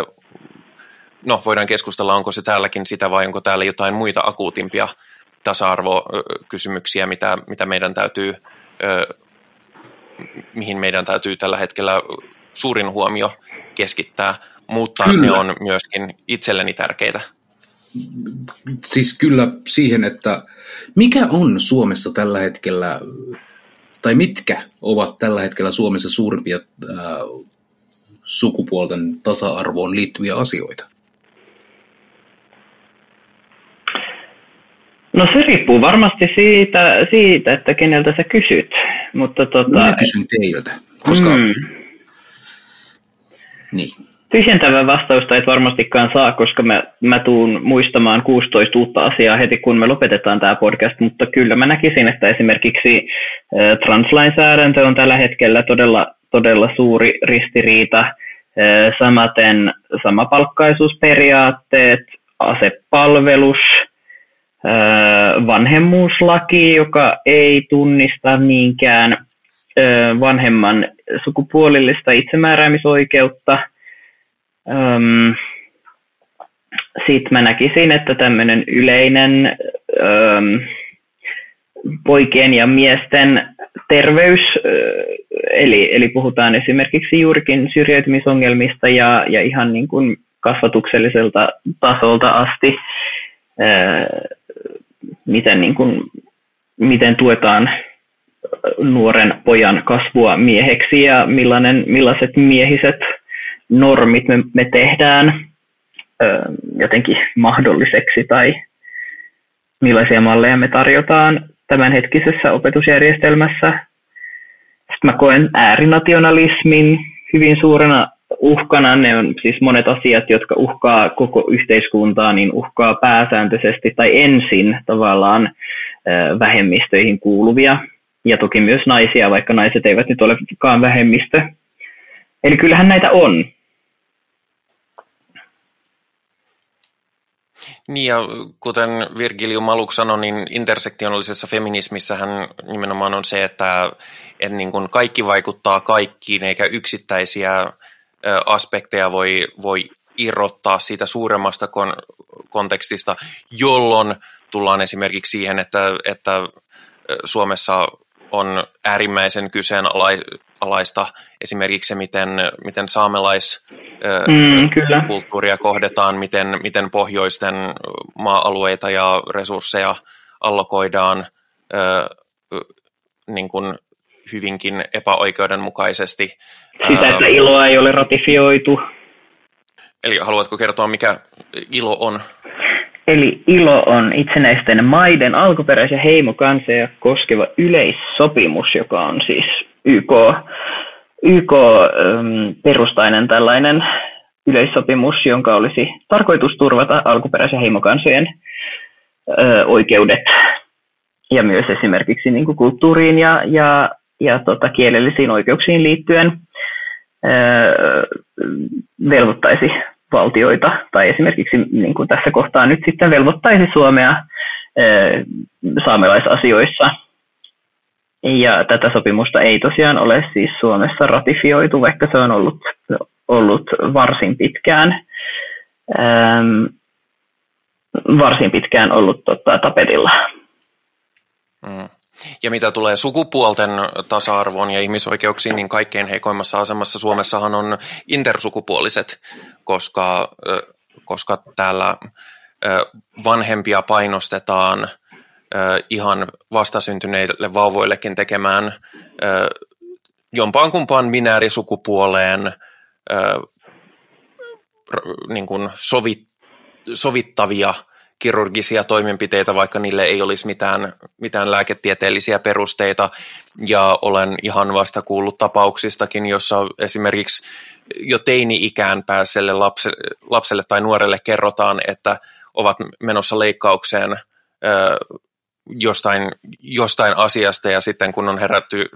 S2: no voidaan keskustella, onko se täälläkin sitä vai onko täällä jotain muita akuutimpia tasa-arvokysymyksiä, mitä, mitä meidän täytyy, ö, mihin meidän täytyy tällä hetkellä suurin huomio keskittää, mutta
S4: Kyllä.
S2: ne on myöskin itselleni tärkeitä.
S4: Siis kyllä siihen, että mikä on Suomessa tällä hetkellä, tai mitkä ovat tällä hetkellä Suomessa suurimpia ää, sukupuolten tasa-arvoon liittyviä asioita?
S3: No se riippuu varmasti siitä, siitä, että keneltä sä kysyt. Mutta tota,
S4: Minä kysyn teiltä, koska...
S3: mm,
S4: Niin.
S3: Tyhjentävää vastausta et varmastikaan saa, koska mä, mä tuun muistamaan 16 uutta asiaa heti, kun me lopetetaan tämä podcast, mutta kyllä mä näkisin, että esimerkiksi translainsäädäntö on tällä hetkellä todella, todella suuri ristiriita, samaten samapalkkaisuusperiaatteet, asepalvelus, vanhemmuuslaki, joka ei tunnista niinkään vanhemman sukupuolillista itsemääräämisoikeutta. Öm, Sitten mä näkisin, että tämmöinen yleinen öm, poikien ja miesten terveys, eli, eli puhutaan esimerkiksi juurikin syrjäytymisongelmista ja, ja ihan niin kuin kasvatukselliselta tasolta asti, ö, miten, niin kuin, miten tuetaan nuoren pojan kasvua mieheksi ja millainen, millaiset miehiset normit me, me tehdään ö, jotenkin mahdolliseksi tai millaisia malleja me tarjotaan tämänhetkisessä opetusjärjestelmässä. Sitten mä koen äärinationalismin hyvin suurena uhkana. Ne on siis monet asiat, jotka uhkaa koko yhteiskuntaa, niin uhkaa pääsääntöisesti tai ensin tavallaan vähemmistöihin kuuluvia ja toki myös naisia, vaikka naiset eivät nyt olekaan vähemmistö. Eli kyllähän näitä on.
S2: Niin ja kuten Virgilium aluksi sanoi, niin intersektionaalisessa feminismissähän nimenomaan on se, että, että niin kuin kaikki vaikuttaa kaikkiin eikä yksittäisiä aspekteja voi, voi irrottaa siitä suuremmasta kon- kontekstista, jolloin tullaan esimerkiksi siihen, että, että Suomessa on äärimmäisen kyseenalaista esimerkiksi se, miten, miten saamelais mm, kohdetaan, miten, miten pohjoisten maa-alueita ja resursseja allokoidaan niin kuin hyvinkin epäoikeudenmukaisesti.
S3: Sitä, että iloa ei ole ratifioitu.
S2: Eli haluatko kertoa, mikä ilo on?
S3: Eli ILO on itsenäisten maiden alkuperäisiä heimokanseja koskeva yleissopimus, joka on siis YK, YK ähm, perustainen tällainen yleissopimus, jonka olisi tarkoitus turvata alkuperäisen heimokansojen oikeudet ja myös esimerkiksi niin kuin kulttuuriin ja, ja, ja tota, kielellisiin oikeuksiin liittyen ö, velvoittaisi valtioita, tai esimerkiksi niin kuin tässä kohtaa nyt sitten velvoittaisi Suomea saamelaisasioissa. Ja tätä sopimusta ei tosiaan ole siis Suomessa ratifioitu, vaikka se on ollut, ollut varsin pitkään, ähm, varsin pitkään ollut tota, tapetilla.
S2: Mm. Ja mitä tulee sukupuolten tasa-arvoon ja ihmisoikeuksiin, niin kaikkein heikoimmassa asemassa Suomessahan on intersukupuoliset, koska, koska täällä vanhempia painostetaan ihan vastasyntyneille vauvoillekin tekemään jompaan kumpaan binäärisukupuoleen niin kuin sovit, sovittavia – kirurgisia toimenpiteitä, vaikka niille ei olisi mitään, mitään lääketieteellisiä perusteita. Ja olen ihan vasta kuullut tapauksistakin, jossa esimerkiksi jo teini-ikään pääselle lapselle, lapselle tai nuorelle kerrotaan, että ovat menossa leikkaukseen jostain, jostain asiasta ja sitten kun on herätty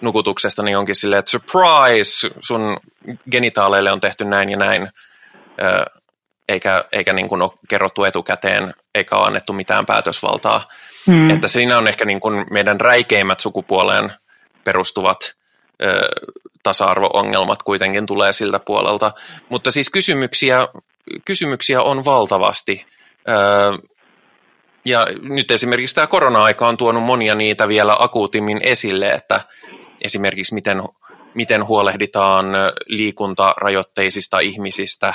S2: nukutuksesta, niin onkin silleen, että surprise, sun genitaaleille on tehty näin ja näin. Eikä, eikä niin kuin ole kerrottu etukäteen, eikä ole annettu mitään päätösvaltaa. Mm. Että siinä on ehkä niin kuin meidän räikeimmät sukupuoleen perustuvat ö, tasa-arvo-ongelmat kuitenkin tulee siltä puolelta. Mutta siis kysymyksiä, kysymyksiä on valtavasti. Ö, ja nyt esimerkiksi tämä korona-aika on tuonut monia niitä vielä akuutimmin esille, että esimerkiksi miten, miten huolehditaan liikuntarajoitteisista ihmisistä,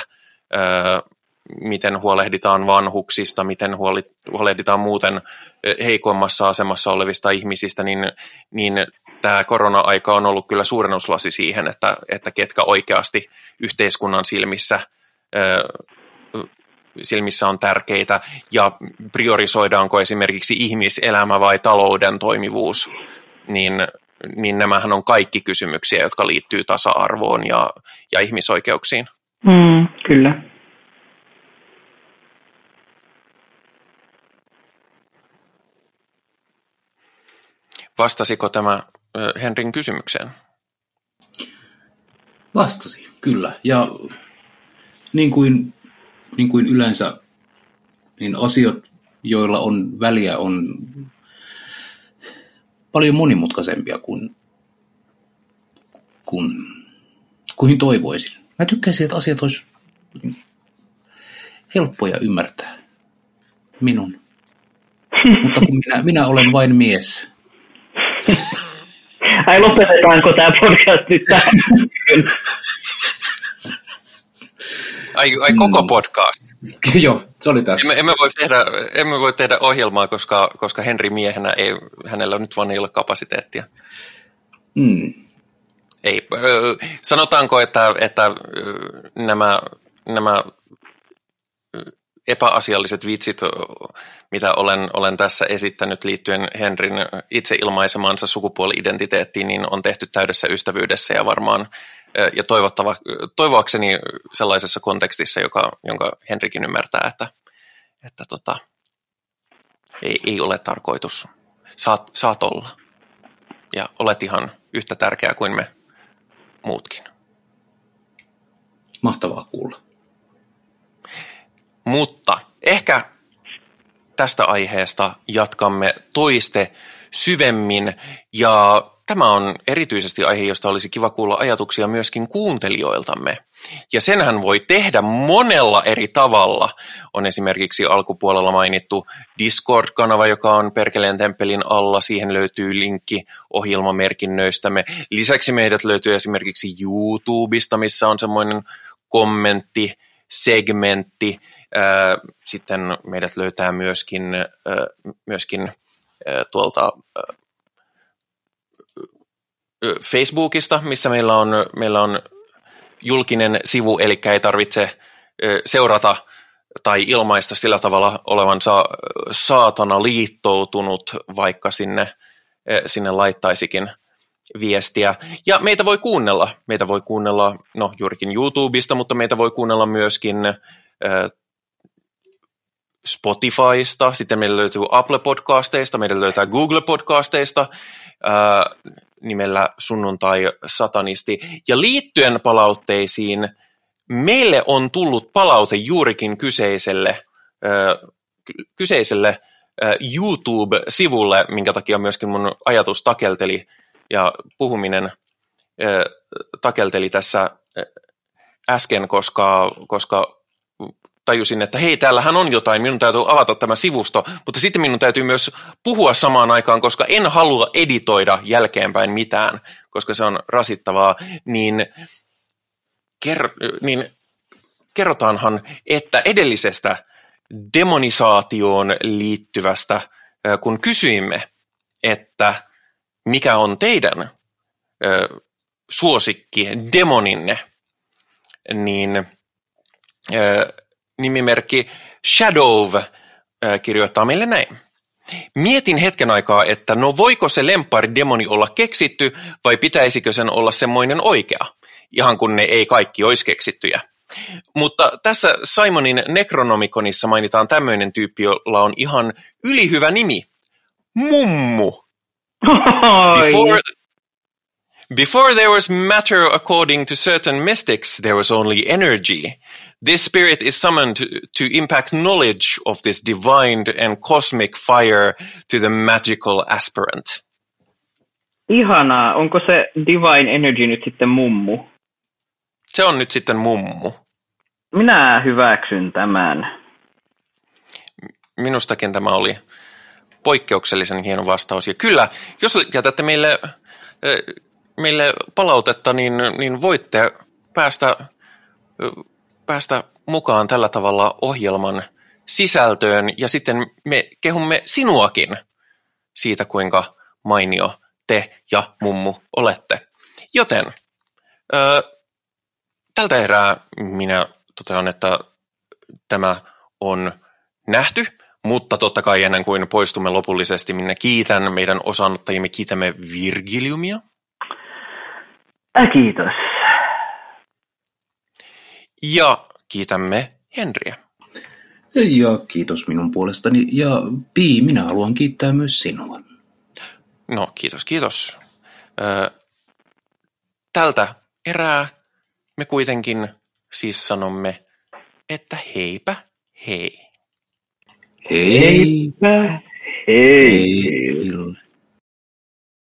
S2: miten huolehditaan vanhuksista, miten huolehditaan muuten heikoimmassa asemassa olevista ihmisistä, niin, niin tämä korona-aika on ollut kyllä suurennuslasi siihen, että, että ketkä oikeasti yhteiskunnan silmissä silmissä on tärkeitä ja priorisoidaanko esimerkiksi ihmiselämä vai talouden toimivuus, niin, niin nämähän on kaikki kysymyksiä, jotka liittyy tasa-arvoon ja, ja ihmisoikeuksiin.
S3: Mm, kyllä.
S2: Vastasiko tämä Henrin kysymykseen?
S4: Vastasi, kyllä. Ja niin kuin, niin kuin yleensä, niin asiat, joilla on väliä, on paljon monimutkaisempia kuin, kuin, kuin toivoisin. Mä tykkäisin, että asiat olisi helppoja ymmärtää. Minun. Mutta kun minä, minä olen vain mies,
S3: Ai lopetetaanko tämä podcast nyt tähän?
S2: Ai, ai koko mm. podcast?
S4: Joo, se oli tässä.
S2: Emme, emme, voi tehdä, emme voi tehdä ohjelmaa, koska, koska Henri miehenä ei, hänellä nyt vaan ei ole kapasiteettia.
S4: Mm.
S2: Ei, sanotaanko, että, että nämä, nämä epäasialliset vitsit, mitä olen, olen tässä esittänyt liittyen Henrin itse ilmaisemansa sukupuoli-identiteettiin, niin on tehty täydessä ystävyydessä ja varmaan ja toivottava, toivoakseni sellaisessa kontekstissa, joka, jonka Henrikin ymmärtää, että, että tota, ei, ei ole tarkoitus. Saat, saat olla. Ja olet ihan yhtä tärkeä kuin me muutkin.
S4: Mahtavaa kuulla.
S2: Mutta ehkä tästä aiheesta jatkamme toiste syvemmin ja tämä on erityisesti aihe, josta olisi kiva kuulla ajatuksia myöskin kuuntelijoiltamme. Ja senhän voi tehdä monella eri tavalla. On esimerkiksi alkupuolella mainittu Discord-kanava, joka on Perkeleen temppelin alla. Siihen löytyy linkki ohjelmamerkinnöistämme. Lisäksi meidät löytyy esimerkiksi YouTubesta, missä on semmoinen kommentti, segmentti. Sitten meidät löytää myöskin, myöskin tuolta Facebookista, missä meillä on, meillä on julkinen sivu, eli ei tarvitse seurata tai ilmaista sillä tavalla olevansa saatana liittoutunut, vaikka sinne, sinne laittaisikin viestiä. Ja meitä voi kuunnella. Meitä voi kuunnella, no juurikin YouTubesta, mutta meitä voi kuunnella myöskin Spotifysta, sitten meillä löytyy Apple Podcasteista, meidän löytää Google Podcasteista, nimellä Sunnuntai Satanisti. Ja liittyen palautteisiin, meille on tullut palaute juurikin kyseiselle, kyseiselle YouTube-sivulle, minkä takia myöskin mun ajatus takelteli ja puhuminen takelteli tässä äsken, koska, koska tajusin, että hei, täällähän on jotain, minun täytyy avata tämä sivusto, mutta sitten minun täytyy myös puhua samaan aikaan, koska en halua editoida jälkeenpäin mitään, koska se on rasittavaa, niin, ker- niin kerrotaanhan, että edellisestä demonisaatioon liittyvästä, kun kysyimme, että mikä on teidän suosikki demoninne, niin nimimerkki Shadow kirjoittaa meille näin. Mietin hetken aikaa, että no voiko se demoni olla keksitty vai pitäisikö sen olla semmoinen oikea, ihan kun ne ei kaikki olisi keksittyjä. Mutta tässä Simonin Necronomiconissa mainitaan tämmöinen tyyppi, jolla on ihan ylihyvä nimi. Mummu. Before, before there was matter according to certain mystics, there was only energy. This spirit is summoned to impact knowledge of this divine and cosmic fire to the magical aspirant.
S3: Ihanaa. Onko se divine energy nyt sitten mummu?
S2: Se on nyt sitten mummu.
S3: Minä hyväksyn tämän.
S2: Minustakin tämä oli poikkeuksellisen hieno vastaus. Ja kyllä, jos jätätte meille, meille palautetta, niin, niin voitte päästä päästä mukaan tällä tavalla ohjelman sisältöön ja sitten me kehumme sinuakin siitä, kuinka mainio te ja mummu olette. Joten ö, tältä erää minä totean, että tämä on nähty, mutta totta kai ennen kuin poistumme lopullisesti, minä kiitän meidän osanottajimme, kiitämme Virgiliumia.
S3: Kiitos.
S2: Ja kiitämme Henriä.
S4: Ja kiitos minun puolestani. Ja Pi, minä haluan kiittää myös sinua.
S2: No, kiitos, kiitos. Ö, tältä erää me kuitenkin siis sanomme, että heipä hei.
S4: Heipä
S3: hei. hei.